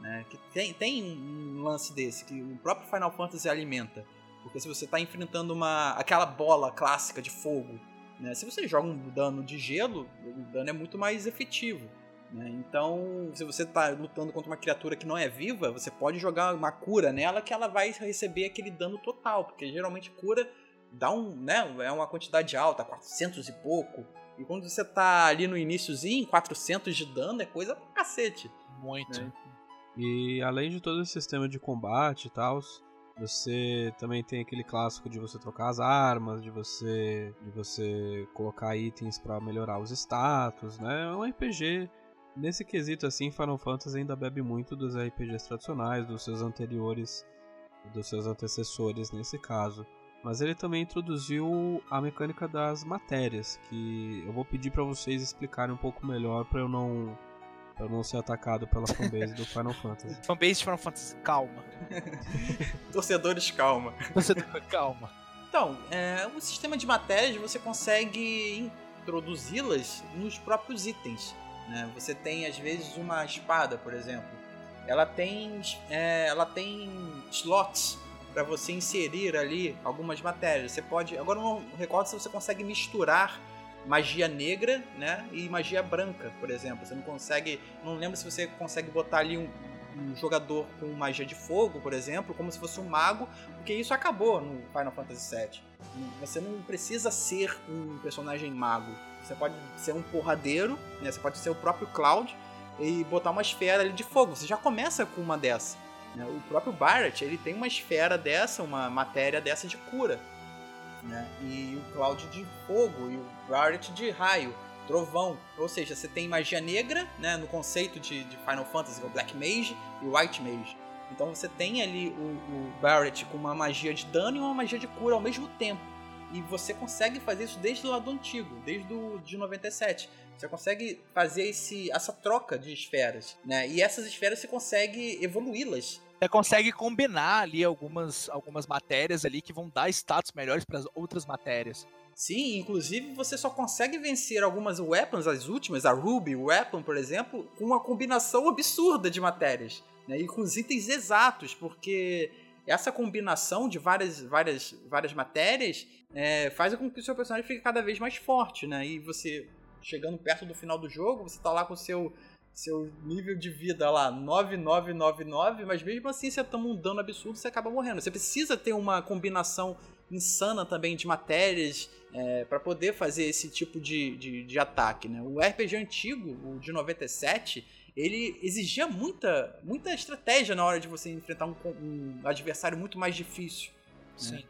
Né? Que tem, tem um lance desse que o próprio Final Fantasy alimenta. Porque se você está enfrentando uma aquela bola clássica de fogo, né? se você joga um dano de gelo, o dano é muito mais efetivo. Né? Então, se você está lutando contra uma criatura que não é viva, você pode jogar uma cura nela que ela vai receber aquele dano total. Porque geralmente cura dá um, né, é uma quantidade alta, 400 e pouco. E quando você tá ali no iníciozinho, 400 de dano é coisa pra cacete. Muito. né? E além de todo esse sistema de combate e tal, você também tem aquele clássico de você trocar as armas, de você de você colocar itens pra melhorar os status, né? É um RPG nesse quesito assim, Final Fantasy ainda bebe muito dos RPGs tradicionais, dos seus anteriores, dos seus antecessores nesse caso. Mas ele também introduziu a mecânica das matérias, que eu vou pedir pra vocês explicarem um pouco melhor pra eu não pra eu não ser atacado pela fanbase do Final Fantasy. [LAUGHS] Fanbase de Final Fantasy, calma. [LAUGHS] Torcedores, calma. Você calma. Então, é, o sistema de matérias você consegue introduzi-las nos próprios itens. Né? Você tem às vezes uma espada, por exemplo. Ela tem, é, ela tem slots para você inserir ali algumas matérias. Você pode, agora eu não recordo se você consegue misturar magia negra, né, e magia branca, por exemplo. Você não consegue, não lembro se você consegue botar ali um, um jogador com magia de fogo, por exemplo, como se fosse um mago, porque isso acabou no Final Fantasy VII. Você não precisa ser um personagem mago. Você pode ser um porradeiro, né? Você pode ser o próprio Cloud e botar uma esfera ali de fogo. Você já começa com uma dessa. né? O próprio Barrett, ele tem uma esfera dessa, uma matéria dessa de cura. Né? E o Cloud de fogo e o Barrett de raio, trovão. Ou seja, você tem magia negra, né? No conceito de, de Final Fantasy, o Black Mage e o White Mage. Então você tem ali o, o Barrett com uma magia de dano e uma magia de cura ao mesmo tempo. E você consegue fazer isso desde o lado antigo, desde o de 97. Você consegue fazer esse, essa troca de esferas, né? E essas esferas você consegue evoluí-las. Você consegue combinar ali algumas, algumas matérias ali que vão dar status melhores para as outras matérias. Sim, inclusive você só consegue vencer algumas weapons, as últimas, a Ruby Weapon, por exemplo, com uma combinação absurda de matérias. Né? E com os itens exatos, porque essa combinação de várias, várias, várias matérias é, faz com que o seu personagem fique cada vez mais forte, né? E você chegando perto do final do jogo, você tá lá com o seu seu nível de vida lá 9999, mas mesmo assim você toma um dano absurdo, você acaba morrendo. Você precisa ter uma combinação insana também de matérias é, para poder fazer esse tipo de, de, de, ataque. Né? O RPG antigo, o de 97, ele exigia muita, muita estratégia na hora de você enfrentar um, um adversário muito mais difícil. Né? Sim. Né?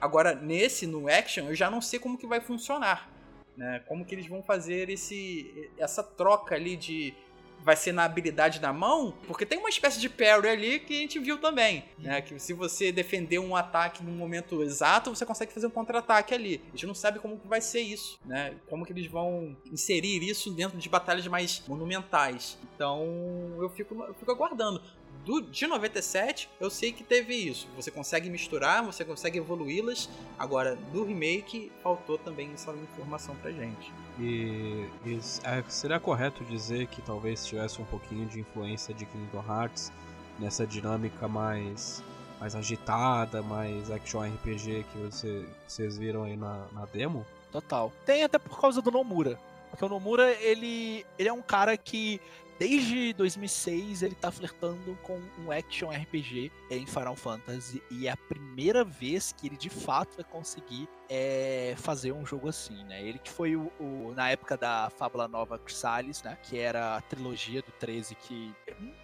Agora, nesse, no Action, eu já não sei como que vai funcionar. Né? Como que eles vão fazer esse, essa troca ali de vai ser na habilidade da mão, porque tem uma espécie de parry ali que a gente viu também, né? Que se você defender um ataque no momento exato, você consegue fazer um contra-ataque ali. A gente não sabe como que vai ser isso, né? Como que eles vão inserir isso dentro de batalhas mais monumentais. Então, eu fico, eu fico aguardando do, de 97, eu sei que teve isso. Você consegue misturar, você consegue evoluí-las. Agora, do remake, faltou também essa informação pra gente. E, e é, seria correto dizer que talvez tivesse um pouquinho de influência de Kingdom Hearts nessa dinâmica mais mais agitada, mais action RPG que você, vocês viram aí na, na demo? Total. Tem até por causa do Nomura. Porque o Nomura, ele, ele é um cara que desde 2006 ele tá flertando com um action RPG em Final Fantasy e é a primeira vez que ele de fato vai conseguir é, fazer um jogo assim, né? Ele que foi o, o, na época da Fábula Nova Chrysalis, né? Que era a trilogia do 13 que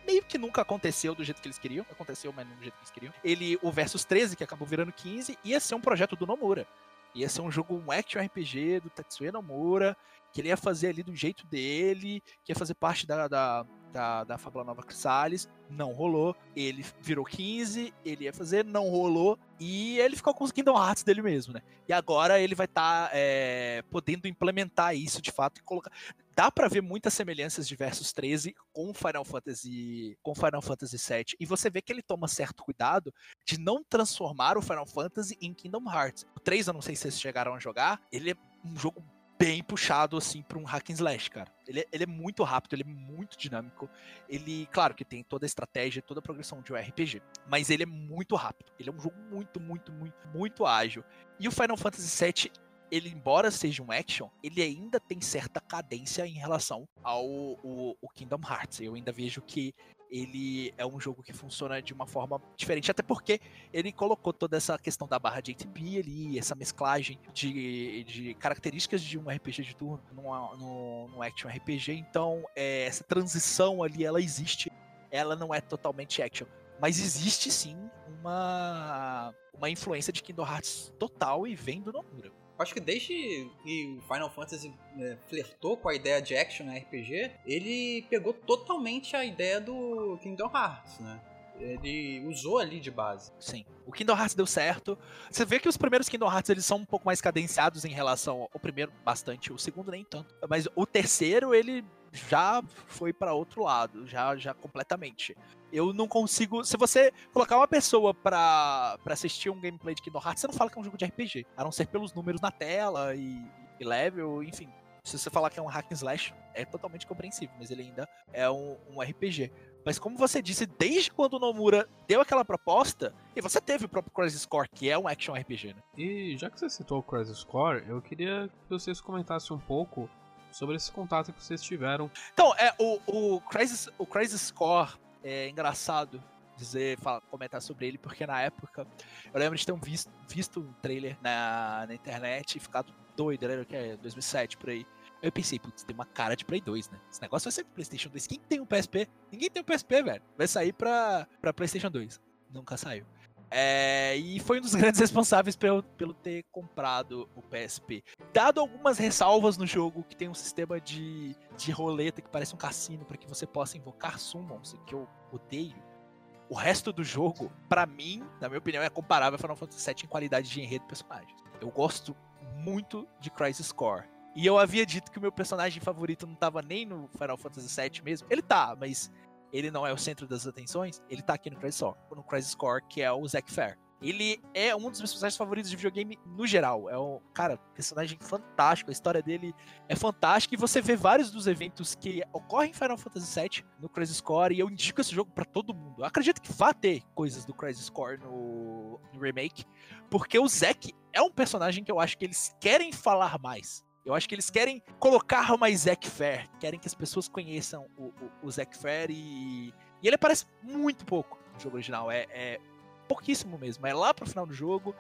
meio que nunca aconteceu do jeito que eles queriam, aconteceu, mas não do jeito que eles queriam. Ele, o Versus 13, que acabou virando 15, ia ser um projeto do Nomura. Ia ser um jogo, um action RPG do Tetsuya Nomura, que ele ia fazer ali do jeito dele, que ia fazer parte da, da, da, da Fábula Nova Crisales, não rolou. Ele virou 15, ele ia fazer, não rolou. E ele ficou com os Kingdom Hearts dele mesmo, né? E agora ele vai estar tá, é, podendo implementar isso de fato e colocar. Dá para ver muitas semelhanças de Versus 13 com Final Fantasy com Final Fantasy 7 e você vê que ele toma certo cuidado de não transformar o Final Fantasy em Kingdom Hearts. O 3 eu não sei se vocês chegaram a jogar, ele é um jogo bem puxado, assim, pra um hack and slash, cara. Ele, é, ele é muito rápido, ele é muito dinâmico. Ele, claro que tem toda a estratégia, toda a progressão de um RPG, mas ele é muito rápido. Ele é um jogo muito, muito, muito, muito ágil. E o Final Fantasy VII, ele, embora seja um action, ele ainda tem certa cadência em relação ao Kingdom Hearts. Eu ainda vejo que ele é um jogo que funciona de uma forma diferente, até porque ele colocou toda essa questão da barra de 8 ali, essa mesclagem de, de características de um RPG de turno no action RPG, então é, essa transição ali, ela existe, ela não é totalmente action, mas existe sim uma, uma influência de Kingdom Hearts total e vem do Nomura. Acho que desde que o Final Fantasy é, flertou com a ideia de action RPG, ele pegou totalmente a ideia do Kingdom Hearts, né? ele usou ali de base. Sim. O Kingdom Hearts deu certo. Você vê que os primeiros Kingdom Hearts eles são um pouco mais cadenciados em relação ao primeiro, bastante. O segundo nem tanto. Mas o terceiro ele já foi para outro lado, já já completamente. Eu não consigo. Se você colocar uma pessoa pra, pra assistir um gameplay de Kingdom Hearts, você não fala que é um jogo de RPG. A não ser pelos números na tela e, e level, enfim. Se você falar que é um hack and slash, é totalmente compreensível, mas ele ainda é um, um RPG. Mas como você disse, desde quando o Nomura deu aquela proposta, e você teve o próprio Crisis Core, que é um action RPG, né? E já que você citou o Crisis Core, eu queria que vocês comentassem um pouco sobre esse contato que vocês tiveram. Então, é, o, o, Crisis, o Crisis Core é engraçado dizer, falar, comentar sobre ele, porque na época eu lembro de ter um visto, visto um trailer na, na internet e ficado doido, era que é 2007 por aí. Eu pensei, putz, tem uma cara de Play 2, né? Esse negócio vai ser PlayStation 2. Quem tem um PSP? Ninguém tem um PSP, velho. Vai sair pra, pra PlayStation 2. Nunca saiu. É, e foi um dos [LAUGHS] grandes responsáveis pelo, pelo ter comprado o PSP. Dado algumas ressalvas no jogo, que tem um sistema de, de roleta que parece um cassino para que você possa invocar summons, que eu odeio. O resto do jogo, para mim, na minha opinião, é comparável a Final Fantasy VII em qualidade de enredo de personagens. Eu gosto muito de Crisis Core. E eu havia dito que o meu personagem favorito não tava nem no Final Fantasy VII mesmo. Ele tá, mas ele não é o centro das atenções, ele tá aqui no Crisis Core, no Crisis Core que é o Zack Fair. Ele é um dos meus personagens favoritos de videogame no geral. É um, cara, personagem fantástico. A história dele é fantástica. E você vê vários dos eventos que ocorrem em Final Fantasy VII no Crisis Core. E eu indico esse jogo para todo mundo. Eu acredito que vai ter coisas do Crisis Core no, no remake. Porque o Zack é um personagem que eu acho que eles querem falar mais. Eu acho que eles querem colocar mais Zack Fair, querem que as pessoas conheçam o, o, o Zack Fair e, e ele aparece muito pouco no jogo original. É, é pouquíssimo mesmo. É lá pro final do jogo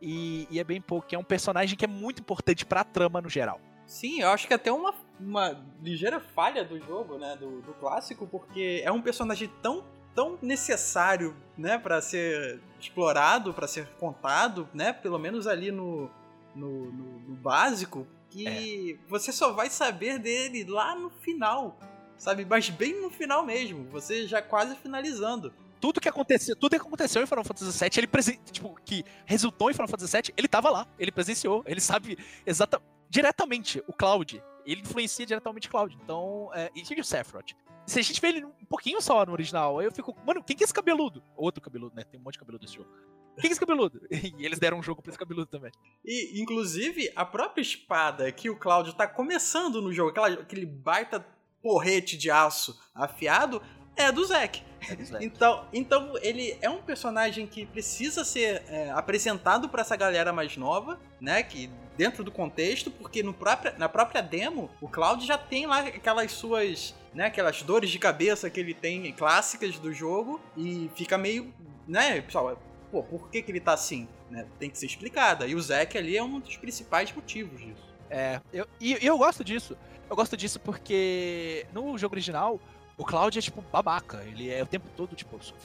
e, e é bem pouco. É um personagem que é muito importante pra trama no geral. Sim, eu acho que até uma, uma ligeira falha do jogo, né, do, do clássico, porque é um personagem tão tão necessário, né, para ser explorado, para ser contado, né, pelo menos ali no, no, no, no básico, que é. você só vai saber dele lá no final, sabe? Mas bem no final mesmo, você já quase finalizando. Tudo que aconteceu, tudo que aconteceu em Final Fantasy VII, ele presen... tipo, que resultou em Final Fantasy VII, ele tava lá, ele presenciou, ele sabe exatamente diretamente o Cloud. Ele influencia diretamente o Cloud. Então, é, e o Sephiroth. Se a gente vê ele um pouquinho só no original, aí eu fico, mano, quem que é esse cabeludo? Outro cabeludo, né? Tem um monte de cabeludo nesse jogo. Quem que é esse cabeludo? [LAUGHS] E eles deram um jogo pra esse cabeludo também. E, inclusive, a própria espada que o Cláudio tá começando no jogo, aquela, aquele baita porrete de aço afiado, é do Zack. É [LAUGHS] então, então, ele é um personagem que precisa ser é, apresentado para essa galera mais nova, né? Que dentro do contexto, porque no própria, na própria demo, o Cloud já tem lá aquelas suas, né, aquelas dores de cabeça que ele tem clássicas do jogo e fica meio, né, pessoal, pô, por que que ele tá assim, né? Tem que ser explicada. E o Zack ali é um dos principais motivos disso. É, eu, e eu gosto disso. Eu gosto disso porque no jogo original, o Cloud é tipo babaca. Ele é o tempo todo tipo, eu sou,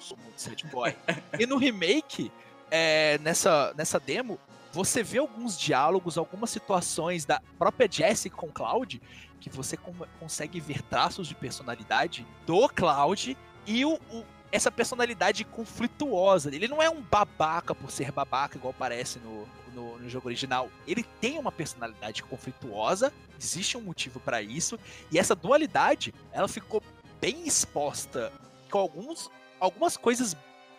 sou muito sad boy. [LAUGHS] e no remake, é, nessa, nessa demo, você vê alguns diálogos, algumas situações da própria Jessie com Cloud, que você consegue ver traços de personalidade do Cloud e o, o, essa personalidade conflituosa. Ele não é um babaca por ser babaca, igual parece no, no, no jogo original. Ele tem uma personalidade conflituosa, existe um motivo para isso, e essa dualidade ela ficou bem exposta com alguns, algumas coisas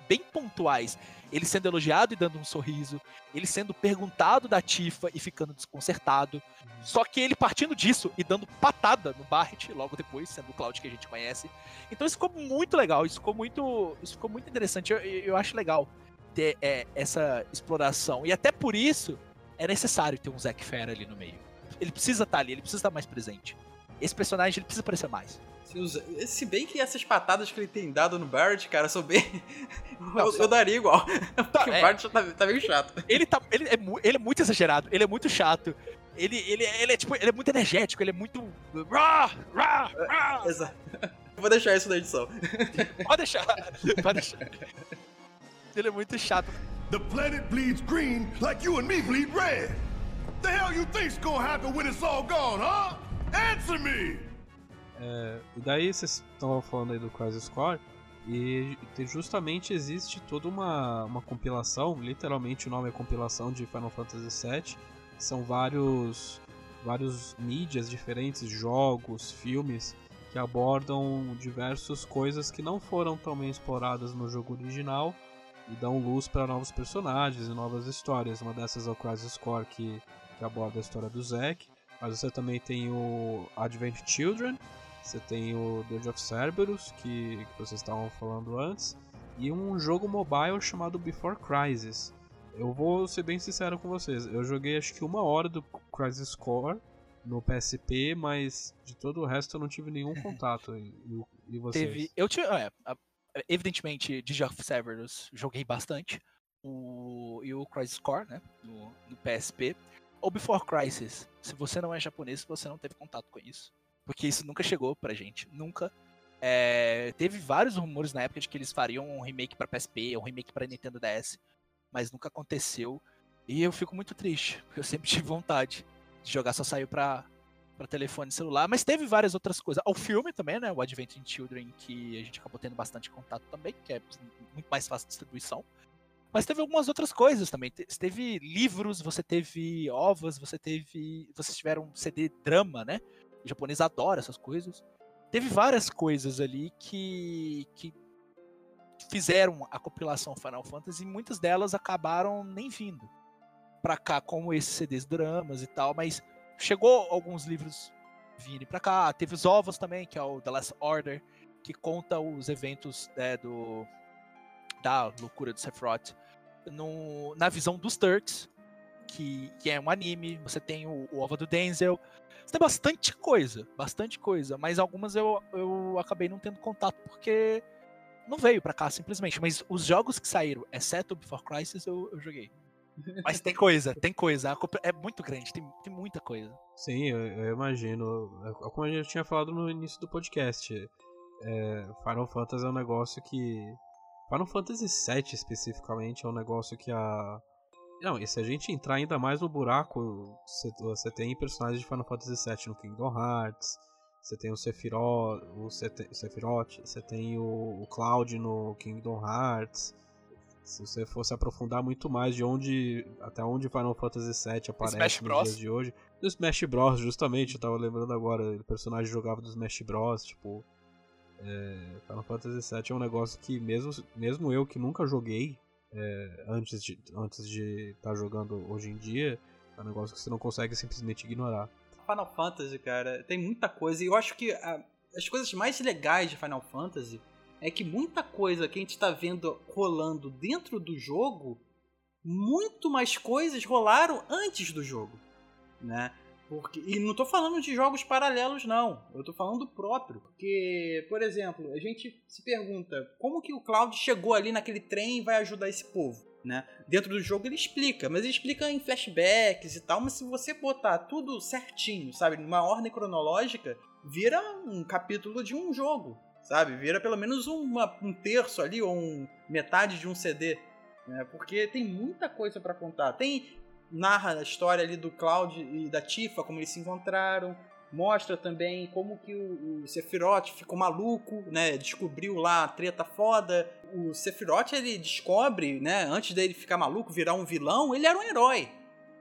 bem pontuais ele sendo elogiado e dando um sorriso, ele sendo perguntado da Tifa e ficando desconcertado. Só que ele partindo disso e dando patada no Barret logo depois, sendo o Cloud que a gente conhece. Então isso ficou muito legal, isso ficou muito, isso ficou muito interessante. Eu, eu acho legal ter é, essa exploração. E até por isso é necessário ter um Zack Fair ali no meio. Ele precisa estar ali, ele precisa estar mais presente. Esse personagem ele precisa aparecer mais. Se bem que essas patadas que ele tem dado no Barrett, cara, são bem. [LAUGHS] Não, eu, eu, daria igual. [LAUGHS] Tá, Porque é. o Barrett tá, tá meio chato. Ele, tá, ele, é, ele é muito exagerado, ele é muito chato. Ele, ele, ele, é, tipo, ele é muito energético, ele é muito. Rah, rah, rah. Exato. Vou deixar isso na edição. [LAUGHS] Pode deixar. Pode deixar. Ele é muito chato. The planet bleeds green like you and me bleed red. The hell you think's gonna happen when it's all gone, huh? Answer me! É, e daí vocês estão falando aí do Crisis Score e justamente existe toda uma, uma compilação, literalmente o nome é compilação de Final Fantasy VII, são vários vários mídias diferentes, jogos, filmes que abordam diversas coisas que não foram tão bem exploradas no jogo original e dão luz para novos personagens e novas histórias. Uma dessas é o Crisis Core que, que aborda a história do Zack, mas você também tem o Advent Children, você tem o Dirge of Cerberus, que, que vocês estavam falando antes, e um jogo mobile chamado Before Crisis. Eu vou ser bem sincero com vocês, eu joguei acho que uma hora do Crisis Core no PSP, mas de todo o resto eu não tive nenhum [LAUGHS] contato. E, e vocês? Teve, eu tive, é, evidentemente, Dirge of Cerberus joguei bastante, o, e o Crisis Core, né, no, no PSP. O Before Crisis, se você não é japonês, você não teve contato com isso. Porque isso nunca chegou pra gente. Nunca. É, teve vários rumores na época de que eles fariam um remake para PSP, um remake para Nintendo DS, mas nunca aconteceu. E eu fico muito triste, [LAUGHS] porque eu sempre tive vontade de jogar, só saiu pra, pra telefone celular. Mas teve várias outras coisas. O filme também, né? O Advent in Children, que a gente acabou tendo bastante contato também, que é muito mais fácil de distribuição. Mas teve algumas outras coisas também. Teve livros, você teve ovas, você teve. Vocês tiveram CD drama, né? O japonês adora essas coisas. Teve várias coisas ali que, que fizeram a compilação Final Fantasy e muitas delas acabaram nem vindo pra cá, como esses CDs dramas e tal, mas chegou alguns livros vindo pra cá. Teve os ovos também, que é o The Last Order, que conta os eventos né, do da loucura do Sephiroth no, na visão dos Turks. Que, que é um anime, você tem o, o OVA do Denzel. Você tem bastante coisa, bastante coisa, mas algumas eu, eu acabei não tendo contato porque não veio pra cá simplesmente. Mas os jogos que saíram, exceto Before Crisis, eu, eu joguei. Mas tem coisa, tem coisa. É muito grande, tem, tem muita coisa. Sim, eu, eu imagino. É, como a gente tinha falado no início do podcast, é, Final Fantasy é um negócio que. Final Fantasy VII especificamente é um negócio que a. Não, e se a gente entrar ainda mais no buraco, você, tem personagens de Final Fantasy VII no Kingdom Hearts, você tem o Sephiroth, o Sephiroth, você tem o, o Cloud no Kingdom Hearts. Se você fosse aprofundar muito mais de onde. até onde Final Fantasy VII aparece Smash nos Bros. dias de hoje. Do Smash Bros, justamente, eu tava lembrando agora, o personagem jogava do Smash Bros, tipo. É, Final Fantasy VII é um negócio que mesmo, mesmo eu que nunca joguei é, antes de antes de estar tá jogando hoje em dia, é um negócio que você não consegue simplesmente ignorar. Final Fantasy, cara, tem muita coisa e eu acho que a, as coisas mais legais de Final Fantasy é que muita coisa que a gente está vendo rolando dentro do jogo, muito mais coisas rolaram antes do jogo, né? Porque, e não estou falando de jogos paralelos, não. Eu estou falando do próprio. Porque, por exemplo, a gente se pergunta como que o Cloud chegou ali naquele trem e vai ajudar esse povo. Né? Dentro do jogo ele explica, mas ele explica em flashbacks e tal, mas se você botar tudo certinho, sabe, numa ordem cronológica, vira um capítulo de um jogo, sabe? Vira pelo menos uma, um terço ali ou um, metade de um CD, né? Porque tem muita coisa para contar. Tem narra a história ali do Cloud e da Tifa, como eles se encontraram. Mostra também como que o, o Sephiroth ficou maluco, né? Descobriu lá a treta foda. O Sephiroth, ele descobre, né? Antes dele ficar maluco, virar um vilão, ele era um herói.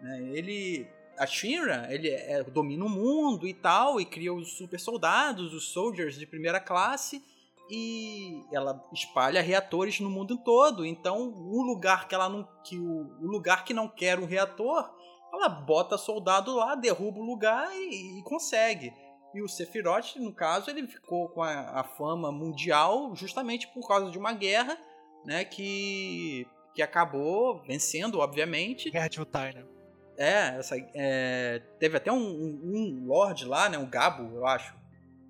Né? Ele... A Shinra, ele é, domina o mundo e tal, e cria os super soldados, os soldiers de primeira classe, e ela espalha reatores no mundo todo. Então, o lugar que ela não que o, o lugar que não quer um reator, ela bota soldado lá, derruba o lugar e, e consegue. E o Sephiroth, no caso, ele ficou com a, a, fama mundial justamente por causa de uma guerra, né, que que acabou vencendo, obviamente. Guerra de Utai, né? É, essa, é, teve até um, um, um Lorde lá, né, um Gabo, eu acho.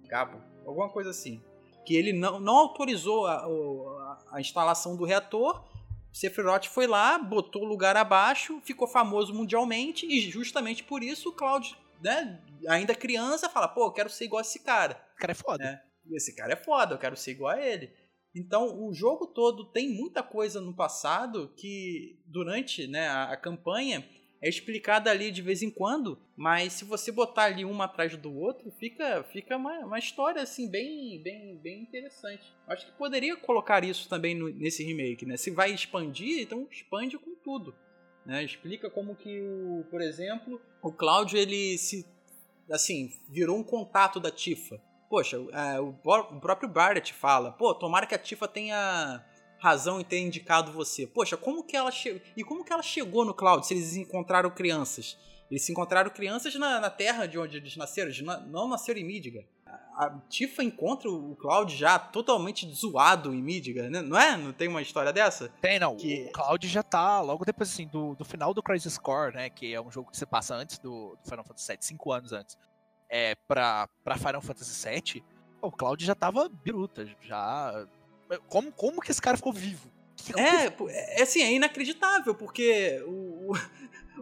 Gabo, alguma coisa assim que ele não, não autorizou a, a, a instalação do reator. Sephiroth foi lá, botou o lugar abaixo, ficou famoso mundialmente e justamente por isso o Cloud, né, ainda criança, fala: pô, eu quero ser igual a esse cara. Esse cara é foda. É, esse cara é foda, eu quero ser igual a ele. Então, o jogo todo tem muita coisa no passado que, durante né, a, a campanha, é explicada ali de vez em quando, mas se você botar ali um atrás do outro, fica, fica uma, uma história assim bem, bem, bem interessante. Acho que poderia colocar isso também no, nesse remake, né? Se vai expandir, então expande com tudo. Né? Explica como que o, por exemplo, o Cláudio ele se assim, virou um contato da Tifa. Poxa, é, o, o próprio Barrett fala, pô, tomara que a Tifa tenha razão em ter indicado você. Poxa, como que ela chegou. E como que ela chegou no Cloud se eles encontraram crianças? Eles se encontraram crianças na, na terra de onde eles nasceram, eles não nasceram em Midgar. A, Tifa encontra o Cloud já totalmente zoado em Midgar, né? não é? Não tem uma história dessa? Tem, não. Que... O Cloud já tá logo depois assim, do, do final do Crisis Core, né? Que é um jogo que você passa antes do, do Final Fantasy VII, cinco anos antes, é, pra, pra Final Fantasy VII. O Cloud já tava biruta, já como, como que esse cara ficou vivo? É, é assim, é inacreditável, porque o,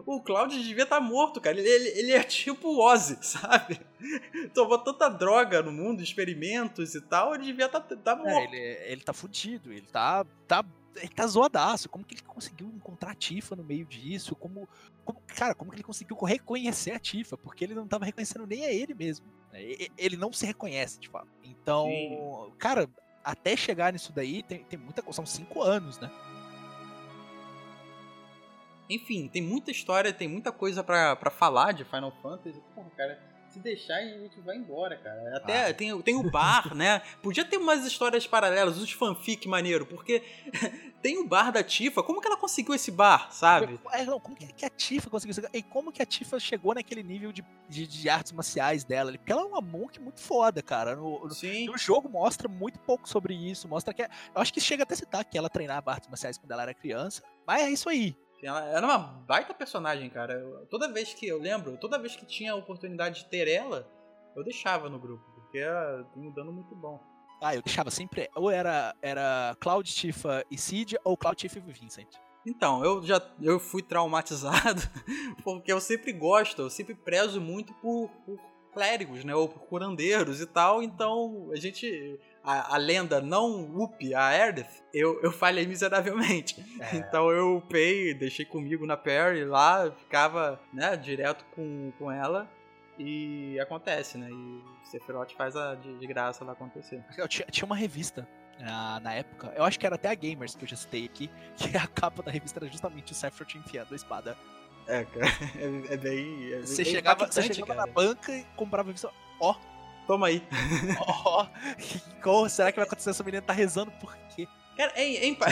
o [LAUGHS] Cloud devia estar tá morto, cara. Ele, ele, ele, é tipo o Ozzy, [LAUGHS] sabe? Tomou tanta droga no mundo, experimentos e tal, ele devia estar tá, tá é, morto. É, ele, ele tá fudido, ele tá, tá, ele tá zoadaço. Como que ele conseguiu encontrar a Tifa no meio disso? Como, como, cara, como que ele conseguiu reconhecer a Tifa? Porque ele não tava reconhecendo nem a ele mesmo. Né? Ele não se reconhece, de fato. Então, Sim. cara, até chegar nisso daí, tem, tem muita coisa, são cinco anos, né? Enfim, tem muita história, tem muita coisa para falar de Final Fantasy. Porra, cara, se deixar, a gente vai embora, cara. Até ah. tem, tem o bar, né? Podia ter umas histórias paralelas, os fanfic maneiro, porque [LAUGHS] tem o bar da Tifa. Como que ela conseguiu esse bar, sabe? É, não, como que a Tifa conseguiu? E como que a Tifa chegou naquele nível de, de, de artes marciais dela? Porque ela é uma monk muito foda, cara. No, no, Sim. no jogo mostra muito pouco sobre isso. Mostra que. Eu acho que chega até a citar que ela treinava artes marciais quando ela era criança. Mas é isso aí. Ela era uma baita personagem, cara. Eu- toda vez que eu lembro, toda vez que tinha a oportunidade de ter ela, eu deixava no grupo, porque ela tem um dano muito bom. Ah, eu deixava sempre. Ou era, era Cloud, Tifa e Cid, ou Cloud, Tifa e Vincent. Então, eu já eu fui traumatizado [LAUGHS] porque eu sempre gosto, eu sempre prezo muito por, por clérigos, né, ou por curandeiros e tal, então a gente a, a lenda não up a Erdith, eu, eu falhei miseravelmente. É. [LAUGHS] Então eu upei, deixei comigo na parry lá, ficava, né, direto com, com ela e acontece, né? E o Sephiroth faz a de, de graça lá acontecer. Eu tinha, tinha uma revista na, na época, eu acho que era até a Gamers que eu já citei aqui, [LAUGHS] que a capa da revista era justamente o Sephiroth enfiando a espada. É, cara, [LAUGHS] é, é bem. É Você bem chegava, você chegava cara. na banca e comprava a revista. Ó, Toma aí. ó, ó, [LAUGHS] será que vai acontecer? Essa menina tá rezando por quê? Cara, é, é impa-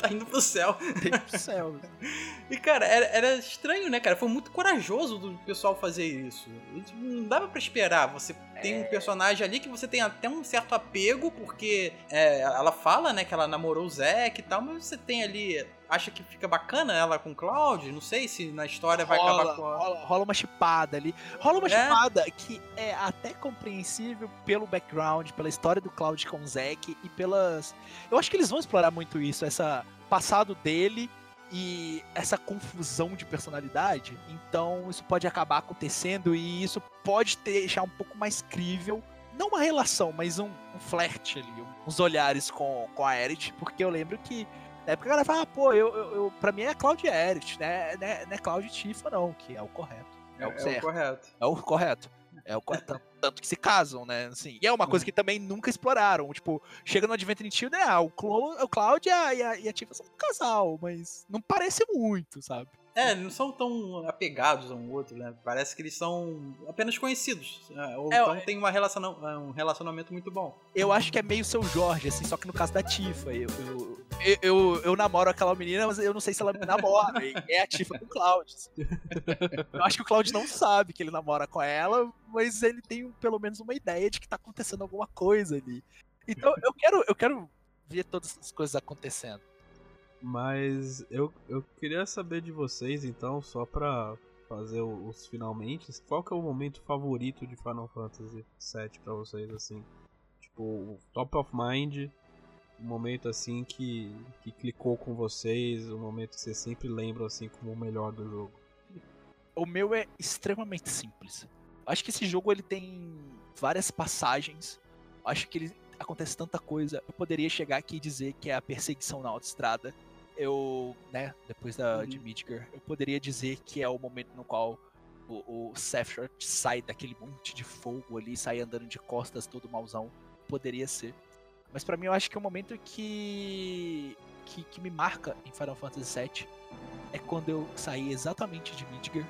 tá indo pro céu. Deus do céu. [LAUGHS] E, cara, era, era estranho, né, cara? Foi muito corajoso do pessoal fazer isso. Não dava pra esperar. Você tem um personagem ali que você tem até um certo apego, porque é, ela fala, né, que ela namorou o Zack e tal, mas você tem ali. Acha que fica bacana ela com o Cloud? Não sei se na história vai rola, acabar com a. rola, rola uma chipada ali. Rola uma É. chipada que é até compreensível pelo background, pela história do Cloud com o Zack e pelas. Eu acho que eles vão explorar muito isso, essa passado dele e essa confusão de personalidade. Então isso pode acabar acontecendo e isso pode deixar um pouco mais crível. Não uma relação, mas um, um flerte ali, uns olhares com, com a Aerith, porque eu lembro que na época a galera fala, ah, pô, eu, eu, eu, pra mim é Cloud e Aerith, né? Não é, não é Cloud e Tifa, não, que é o correto. É, o é o correto. É o correto. É o correto. Tanto- que se casam, né? Assim, e é uma coisa que também nunca exploraram. Tipo, chega no Adventure Child, né? Ah, o, Clo o Cloud e a, e, a, e a Tifa são um casal, mas não parece muito, sabe? É, não são tão apegados a um outro, né? Parece que eles são apenas conhecidos. né? Ou É, então tem uma relaciona um relacionamento muito bom. Eu acho que é meio seu Jorge, assim, só que no caso da Tifa. Eu, eu, eu, eu, eu namoro aquela menina, mas eu não sei se ela me namora. É a Tifa com o Cloud. assim. Eu acho que o Cloud não sabe que ele namora com ela, mas ele tem pelo menos uma ideia de que tá acontecendo alguma coisa ali. Então eu quero, eu quero ver todas essas coisas acontecendo. Mas eu, eu queria saber de vocês, então, só pra fazer os finalmente, qual que é o momento favorito de Final Fantasy VII pra vocês, assim? Tipo, o top of mind, um momento assim que, que clicou com vocês, um momento que vocês sempre lembram assim como o melhor do jogo. O meu é extremamente simples. Acho que esse jogo ele tem várias passagens. Acho que ele acontece tanta coisa. Eu poderia chegar aqui e dizer que é a perseguição na autoestrada. Eu, né, depois da, de Uhum. Midgar, eu poderia dizer que é o momento no qual o, o Sephiroth sai daquele monte de fogo ali, sai andando de costas todo mauzão. Poderia ser. Mas pra mim eu acho que o momento que, que que me marca em Final Fantasy VII é quando eu saí exatamente de Midgar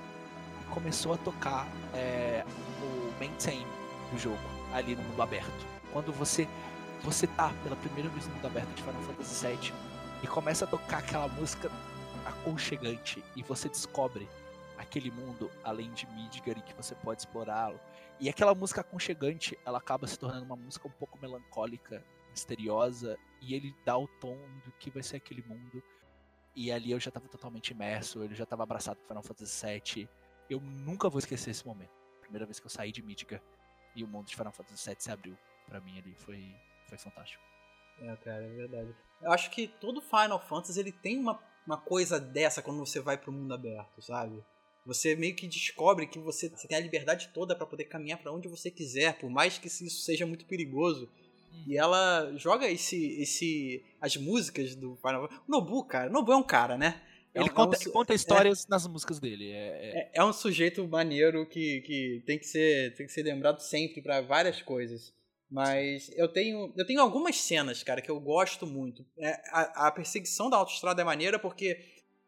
e começou a tocar é, o main theme do jogo ali no mundo aberto. Quando você você tá pela primeira vez no mundo aberto de Final Fantasy VII e começa a tocar aquela música aconchegante e você descobre aquele mundo além de Midgar e que você pode explorá-lo. E aquela música aconchegante, ela acaba se tornando uma música um pouco melancólica, misteriosa, e ele dá o tom do que vai ser aquele mundo. E ali eu já tava totalmente imerso, ele já tava abraçado por Final Fantasy VII. Eu nunca vou esquecer esse momento. Primeira vez que eu saí de Midgar e o mundo de Final Fantasy VII se abriu pra mim ali, foi, foi fantástico. É, cara, é verdade. Eu acho que todo Final Fantasy ele tem uma, uma coisa dessa quando você vai pro mundo aberto, sabe? Você meio que descobre que você, você tem a liberdade toda pra poder caminhar pra onde você quiser, por mais que isso seja muito perigoso. E ela joga esse, esse, as músicas do Final Fantasy. Nobu, cara, Nobu é um cara, né? É Ele um- conta, é um conta histórias nas músicas dele. É, é- é, é um sujeito maneiro que, que tem, que ser, tem que ser lembrado sempre pra várias coisas. Mas eu tenho, eu tenho algumas cenas, cara, que eu gosto muito. É, a, a perseguição da autoestrada é maneira porque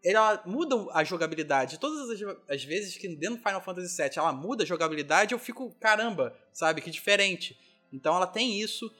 ela muda a jogabilidade. Todas as, as vezes que dentro do Final Fantasy VII ela muda a jogabilidade, eu fico, caramba, sabe, que diferente. Então ela tem isso.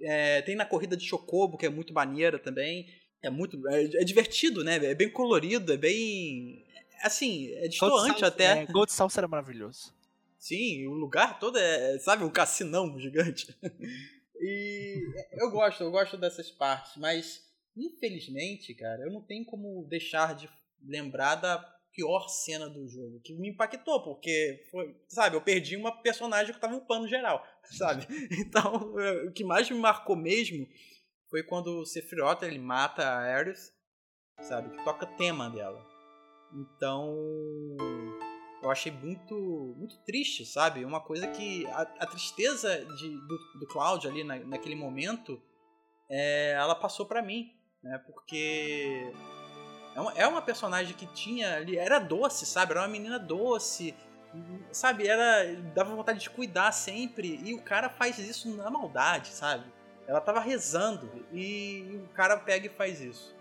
É, tem na corrida de Chocobo, que é muito maneira também. É muito. É, é divertido, né? É bem colorido, é bem. Assim, é distoante até. É, Gold Saucer era maravilhoso. Sim, o lugar todo é, sabe, um cassinão gigante. [LAUGHS] E eu gosto, eu gosto dessas partes, mas infelizmente, cara, eu não tenho como deixar de lembrar da pior cena do jogo, que me impactou, porque, foi, sabe, eu perdi uma personagem que tava upando geral, [LAUGHS] sabe? Então, o que mais me marcou mesmo foi quando o Sephiroth, ele mata a Aerith, sabe, que toca tema dela. Então, eu achei muito muito triste, sabe? Uma coisa que a, a tristeza de, do, do Cloud ali na, naquele momento, é, ela passou para mim, né? Porque é uma, é uma personagem que tinha ali, era doce, sabe? Era uma menina doce, sabe? Era dava vontade de cuidar sempre e o cara faz isso na maldade, sabe? Ela tava rezando e o cara pega e faz isso.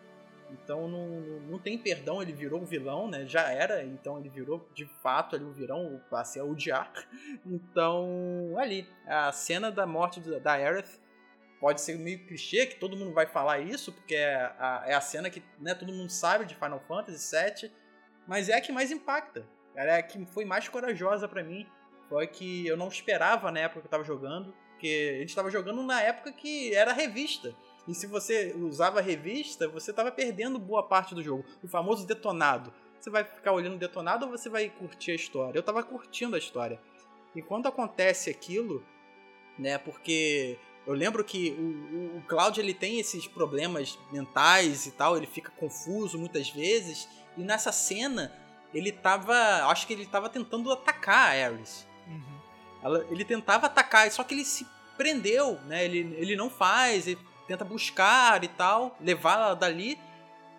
Então não, não tem perdão, ele virou um vilão, né? Já era, então ele virou de fato ali um vilão, passei a odiar. [LAUGHS] Então, ali, a cena da morte da Aerith pode ser meio clichê, que todo mundo vai falar isso, porque é a, é a cena que né, todo mundo sabe de Final Fantasy VII, mas é a que mais impacta. É a que foi mais corajosa para mim. Foi que eu não esperava na época que eu tava jogando, porque a gente tava jogando na época que era revista. E se você usava revista, você estava perdendo boa parte do jogo. O famoso detonado. Você vai ficar olhando detonado ou você vai curtir a história? Eu estava curtindo a história. E quando acontece aquilo, né, porque eu lembro que o, o, Cloud ele tem esses problemas mentais e tal, ele fica confuso muitas vezes. E nessa cena, ele tava. Acho que ele tava tentando atacar a Ares. Uhum. Ela, ele tentava atacar, só que ele se prendeu, né? Ele, ele não faz, ele tenta buscar e tal, levá-la dali.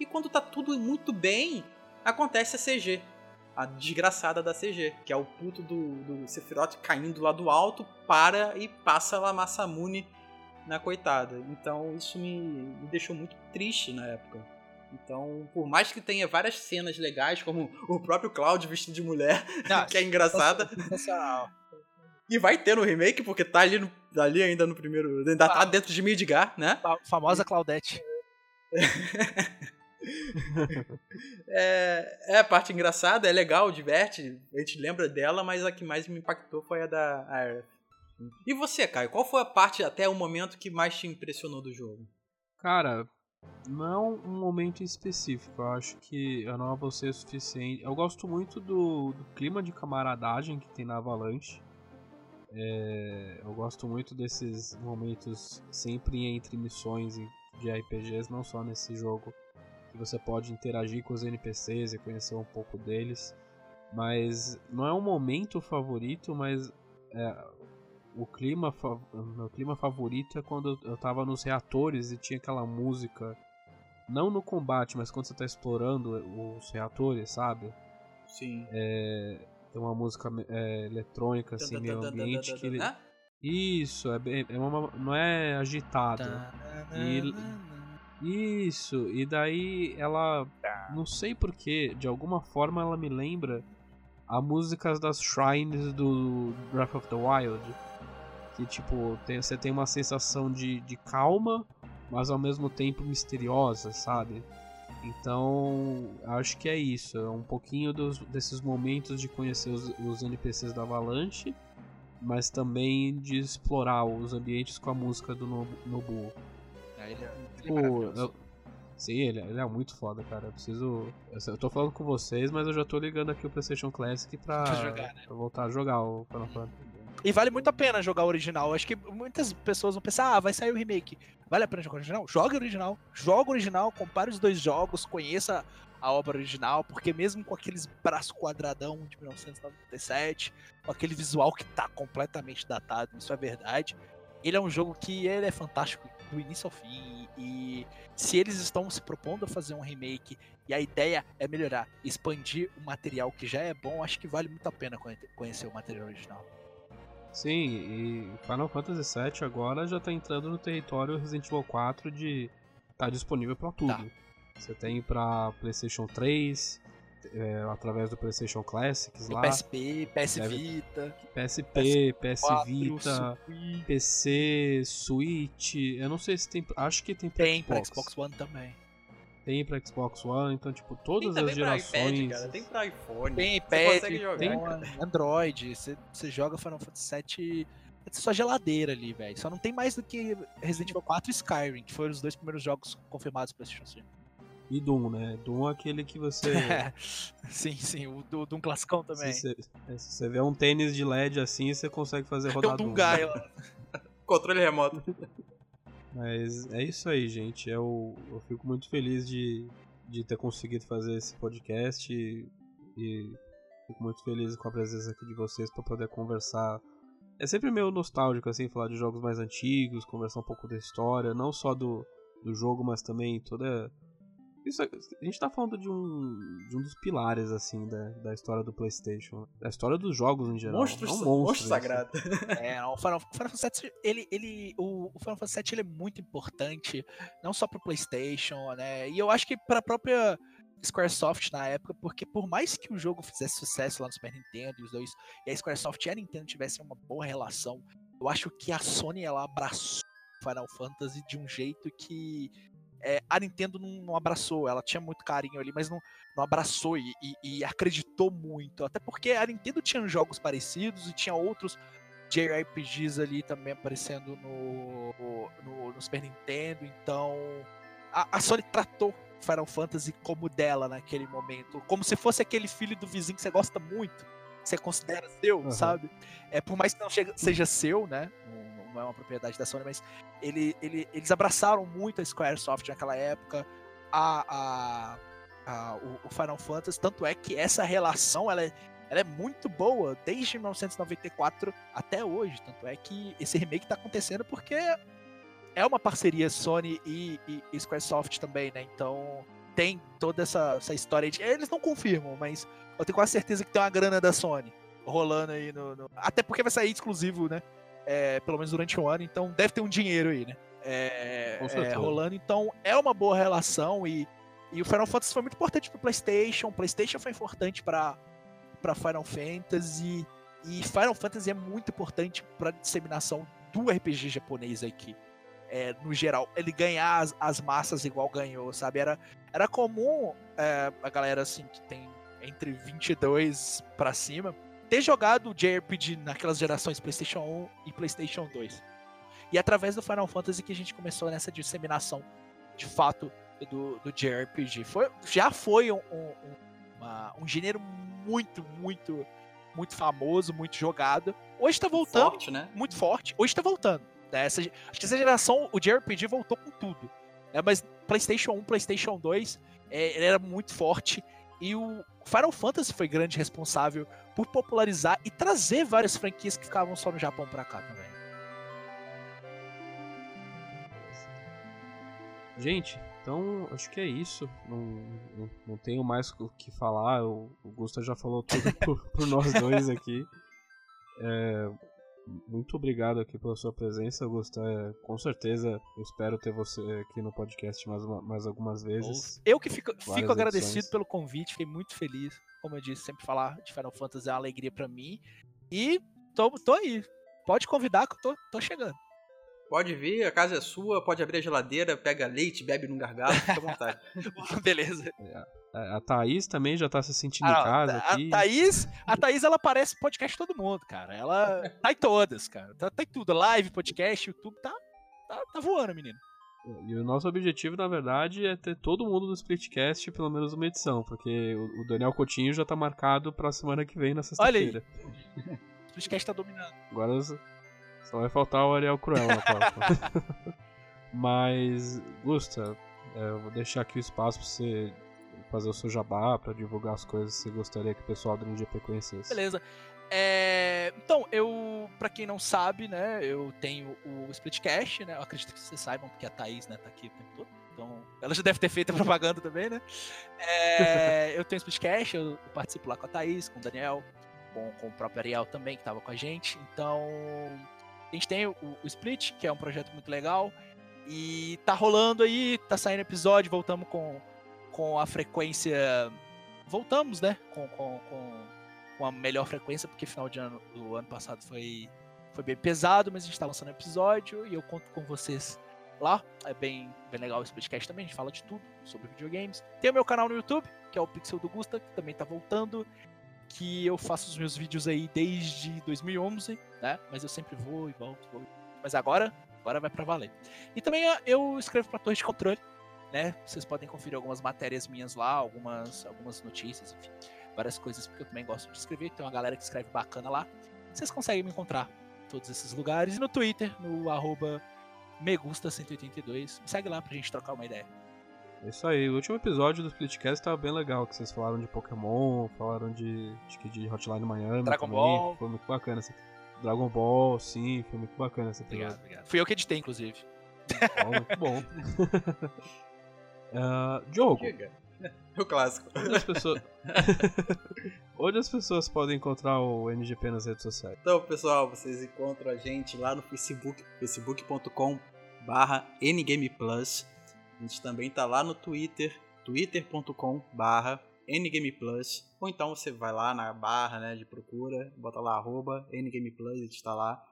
E quando tá tudo muito bem, acontece a CG. A desgraçada da CG, que é o puto do, do Sephiroth caindo lá do alto, para e passa lá Massamune na coitada. Então isso me, me deixou muito triste na época. Então, por mais que tenha várias cenas legais, como o próprio Cloud vestido de mulher, ah, [LAUGHS] que é engraçada. E vai ter no remake, porque tá ali, no, ali ainda no primeiro. Ainda ah, tá dentro de Midgar, né? A famosa Claudette. [LAUGHS] é, é a parte engraçada, é legal, diverte, a gente lembra dela, mas a que mais me impactou foi a da Aerith. E você, Caio, qual foi a parte até o momento que mais te impressionou do jogo? Cara, não um momento específico, eu acho que eu não vou ser o suficiente. Eu gosto muito do, do clima de camaradagem que tem na Avalanche. É, eu gosto muito desses momentos sempre entre missões de RPGs, não só nesse jogo, que você pode interagir com os NPCs e conhecer um pouco deles. Mas não é um momento favorito, mas é, o clima, o meu clima favorito é quando eu tava nos reatores e tinha aquela música, não no combate, mas quando você tá explorando os reatores, sabe? Sim. É, tem uma música é, eletrônica, assim, meio ambiente que ele... Isso, é, bem, é uma, não é agitada. E, isso, e daí ela. Não sei porquê, de alguma forma ela me lembra a músicas das shrines do Breath of the Wild. Que tipo, tem, você tem uma sensação de, de calma, mas ao mesmo tempo misteriosa, sabe? Então, acho que é isso. É um pouquinho dos, desses momentos de conhecer os, os NPCs da Avalanche, mas também de explorar os ambientes com a música do Nobu. É, ele é, ele é eu, Sim, ele, ele, é muito foda, cara. Eu preciso. Eu, tô falando com vocês, mas eu já tô ligando aqui o PlayStation Classic pra, [LAUGHS] jogar, né? pra voltar a jogar o Final Fantasy. E vale muito a pena jogar o original. Acho que muitas pessoas vão pensar, ah, vai sair o remake. Vale a pena jogar o original? Joga o original. Joga o original, compare os dois jogos, conheça a obra original, porque mesmo com aqueles braços quadradão de 1997, com aquele visual que tá completamente datado, isso é verdade, ele é um jogo que ele é fantástico do início ao fim. E se eles estão se propondo a fazer um remake e a ideia é melhorar, expandir o material que já é bom, acho que vale muito a pena conhecer o material original. Sim, e Final Fantasy VII agora já tá entrando no território Resident Evil 4 de tá disponível para tudo. Tá. Você tem para PlayStation 3, é, através do PlayStation Classics lá. PSP, PS Vita, PSP, PS, PS Vita, PC, Switch. Eu não sei se tem, acho que tem para Xbox. Tem pra Xbox One também tem pra Xbox One, então, tipo, todas tem as gerações. IPad, cara. Tem pra iPhone. Tem iPad, tem Android. Você, você joga Final Fantasy VII. É só geladeira ali, velho. Só não tem mais do que Resident Evil 4 e Skyrim, que foram os dois primeiros jogos confirmados pra PlayStation 5. E Doom, né? Doom é aquele que você. [LAUGHS] sim, sim, o do, Doom classicão também. Se você, é, se você vê um tênis de LED assim, você consegue fazer [LAUGHS] rodar Tem um Doom. Doom Gaia. Controle remoto. [LAUGHS] Mas é isso aí, gente. Eu, eu fico muito feliz de, de ter conseguido fazer esse podcast e, e fico muito feliz com a presença aqui de vocês para poder conversar. É sempre meio nostálgico, assim, falar de jogos mais antigos, conversar um pouco da história, não só do, do jogo, mas também toda. Isso, a gente tá falando de um, de um dos pilares, assim, da, da história do PlayStation. Da história dos jogos em geral. Monstro, é um monstro, monstro isso. sagrado. [LAUGHS] É, não, o Final, o Final Fantasy VII, ele, ele, o, o Final Fantasy VII ele é muito importante, não só pro PlayStation, né? E eu acho que pra própria Squaresoft na época, porque por mais que o jogo fizesse sucesso lá no Super Nintendo e os dois, e a Squaresoft e a Nintendo tivessem uma boa relação, eu acho que a Sony ela abraçou Final Fantasy de um jeito que é, a Nintendo não, não abraçou. Ela tinha muito carinho ali, mas não, não abraçou e, e- e acreditou muito. Até porque a Nintendo tinha jogos parecidos e tinha outros JRPGs ali também aparecendo no, no, no Super Nintendo. Então a, a Sony tratou Final Fantasy como dela naquele momento, como se fosse aquele filho do vizinho que você gosta muito, que você considera seu, Aham. sabe? É por mais que não seja seu, né? Não, é uma propriedade da Sony, mas ele, ele- eles abraçaram muito a Squaresoft naquela época, a, a- a- o, o Final Fantasy, tanto é que essa relação ela é, ela é muito boa desde 1994 até hoje, tanto é que esse remake tá acontecendo porque é uma parceria Sony e, e, e Squaresoft também, né? Então tem toda essa, essa história de. Eles não confirmam, mas eu tenho quase certeza que tem uma grana da Sony rolando aí no. no- Até porque vai sair exclusivo, né? É, pelo menos durante o ano, então deve ter um dinheiro aí, né? É, é, rolando, então é uma boa relação e, e o Final Fantasy foi muito importante pro PlayStation, o PlayStation foi importante para para Final Fantasy e Final Fantasy é muito importante para disseminação do RPG japonês aqui. É, no geral, ele ganhar as, as massas igual ganhou, sabe? Era, era comum é, a galera assim que tem entre 22 pra cima ter jogado JRPG naquelas gerações PlayStation 1 e PlayStation 2. E através do Final Fantasy que a gente começou nessa disseminação de fato do, do JRPG. Foi, já foi um, um, um- uma- um gênero muito, muito, muito famoso, muito jogado. Hoje tá voltando Forte, né? muito forte. Hoje tá voltando. né? Essa acho que essa geração, o JRPG voltou com tudo. né? Mas PlayStation 1, PlayStation 2, é, ele era muito forte. E o Final Fantasy foi grande responsável por popularizar e trazer várias franquias que ficavam só no Japão pra cá também. Gente, então acho que é isso. Não, não, não tenho mais o que falar. O, Gusta já falou tudo [LAUGHS] por, por nós dois aqui. É, muito obrigado aqui pela sua presença, Gusta. É, com certeza eu espero ter você aqui no podcast mais, uma- mais algumas vezes. Eu que fico, fico agradecido edições. pelo convite, fiquei muito feliz. Como eu disse, sempre falar de Final Fantasy é uma alegria pra mim. E tô, tô aí. Pode convidar que eu tô, tô chegando. Pode vir, a casa é sua, pode abrir a geladeira, pega leite, bebe num gargalo, fica à vontade. [LAUGHS] Beleza. A, a Thaís também já tá se sentindo Ah, em casa a aqui. Thaís, a Thaís, ela parece podcast todo mundo, cara. Ela [LAUGHS] tá em todas, cara. Tá, tá em tudo. Live, podcast, YouTube, tá, tá, tá voando, menino. E o nosso objetivo, na verdade, é ter todo mundo no Splitcast pelo menos uma edição, porque o, Daniel Coutinho já tá marcado pra semana que vem, na Olha aí. sexta-feira. O podcast tá dominando. Agora só só vai faltar o Ariel Cruel na próxima. [LAUGHS] Mas, Gusta, é, eu vou deixar aqui o espaço pra você fazer o seu jabá, pra divulgar as coisas que você gostaria que o pessoal do NGP conhecesse. Beleza. É, então, eu, pra quem não sabe, né, eu tenho o Splitcast, né, eu acredito que vocês saibam, porque a Thaís, né, tá aqui o tempo todo, então ela já deve ter feito a propaganda também, né. É, [LAUGHS] eu tenho o Splitcast, eu participo lá com a Thaís, com o Daniel, com, com o próprio Ariel também, que tava com a gente, então a gente tem o, o Split, que é um projeto muito legal, e tá rolando aí, tá saindo episódio, voltamos com, com a frequência, voltamos, né, com, com, com com a melhor frequência, porque final de ano do ano passado foi, foi bem pesado, mas a gente tá lançando episódio e eu conto com vocês lá. É bem, bem legal esse podcast também, a gente fala de tudo sobre videogames. Tem o meu canal no YouTube, que é o Pixel do Gusta, que também tá voltando, que eu faço os meus vídeos aí desde 2011, né? Mas eu sempre vou e volto, vou. Mas agora, agora vai pra valer. E também ah, eu escrevo pra Torre de Controle, né? Vocês podem conferir algumas matérias minhas lá, algumas, algumas notícias, enfim, várias coisas, porque eu também gosto de escrever. Tem uma galera que escreve bacana lá. Vocês conseguem me encontrar em todos esses lugares. E no Twitter, no arroba megusta182. Me segue lá pra gente trocar uma ideia. É isso aí, o último episódio do Splitcast tava bem legal, que vocês falaram de Pokémon, falaram de, que de Hotline Miami Dragon também, Ball. foi muito bacana. Essa... Dragon Ball, sim, foi muito bacana esse episódio. Obrigado, obrigado. Fui eu que editei, inclusive. Ó, muito bom. [LAUGHS] Ah, Diogo, Diga. [LAUGHS] O clássico. onde as pessoas... [LAUGHS] onde as pessoas podem encontrar o NGP nas redes sociais? Então, pessoal, vocês encontram a gente lá no Facebook, facebook.com barra ngameplus. A gente também tá lá no Twitter, twitter.com barra ngameplus. Ou então você vai lá na barra né, de procura, bota lá arroba ngameplus, a gente tá lá.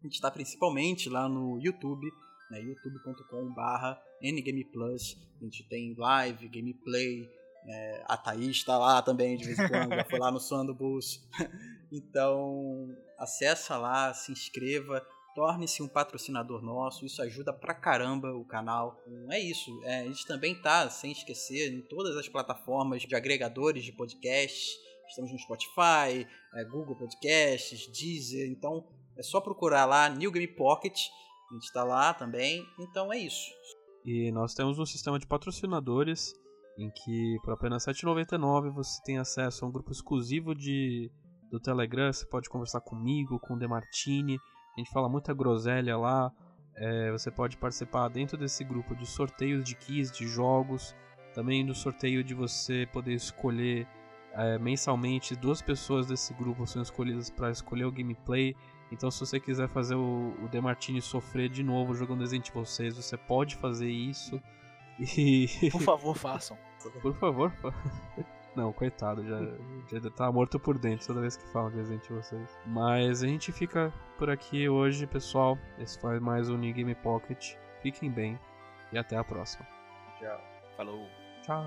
A gente tá principalmente lá no YouTube, né, youtube.com barra ngameplus. A gente tem live, gameplay, é, a Thaís tá lá também de vez em quando, já foi lá no Som do Bus. [LAUGHS] Então, acessa lá, se inscreva, torne-se um patrocinador nosso, isso ajuda pra caramba o canal. Então, é isso, é, a gente também tá, sem esquecer, em todas as plataformas de agregadores de podcasts. Estamos no Spotify, é, Google Podcasts, Deezer, então é só procurar lá New Game Pocket, a gente tá lá também. Então é isso. E nós temos um sistema de patrocinadores em que por apenas R$ 7,99 você tem acesso a um grupo exclusivo de, do Telegram. Você pode conversar comigo, com o Demartini. A gente fala muita groselha lá. É, você pode participar dentro desse grupo de sorteios de keys de jogos. Também do sorteio de você poder escolher é, mensalmente. Duas pessoas desse grupo são escolhidas para escolher o gameplay. Então, se você quiser fazer o, o Demartini sofrer de novo jogando Resident Evil 6, você pode fazer isso. E. [LAUGHS] Por favor, façam. Por favor. fa- [LAUGHS] Não, coitado, já, já tá morto por dentro toda vez que fala de Resident Evil 6. Mas a gente fica por aqui hoje, pessoal. Esse foi mais um New Game Pocket. Fiquem bem e até a próxima. Tchau. Falou. Tchau.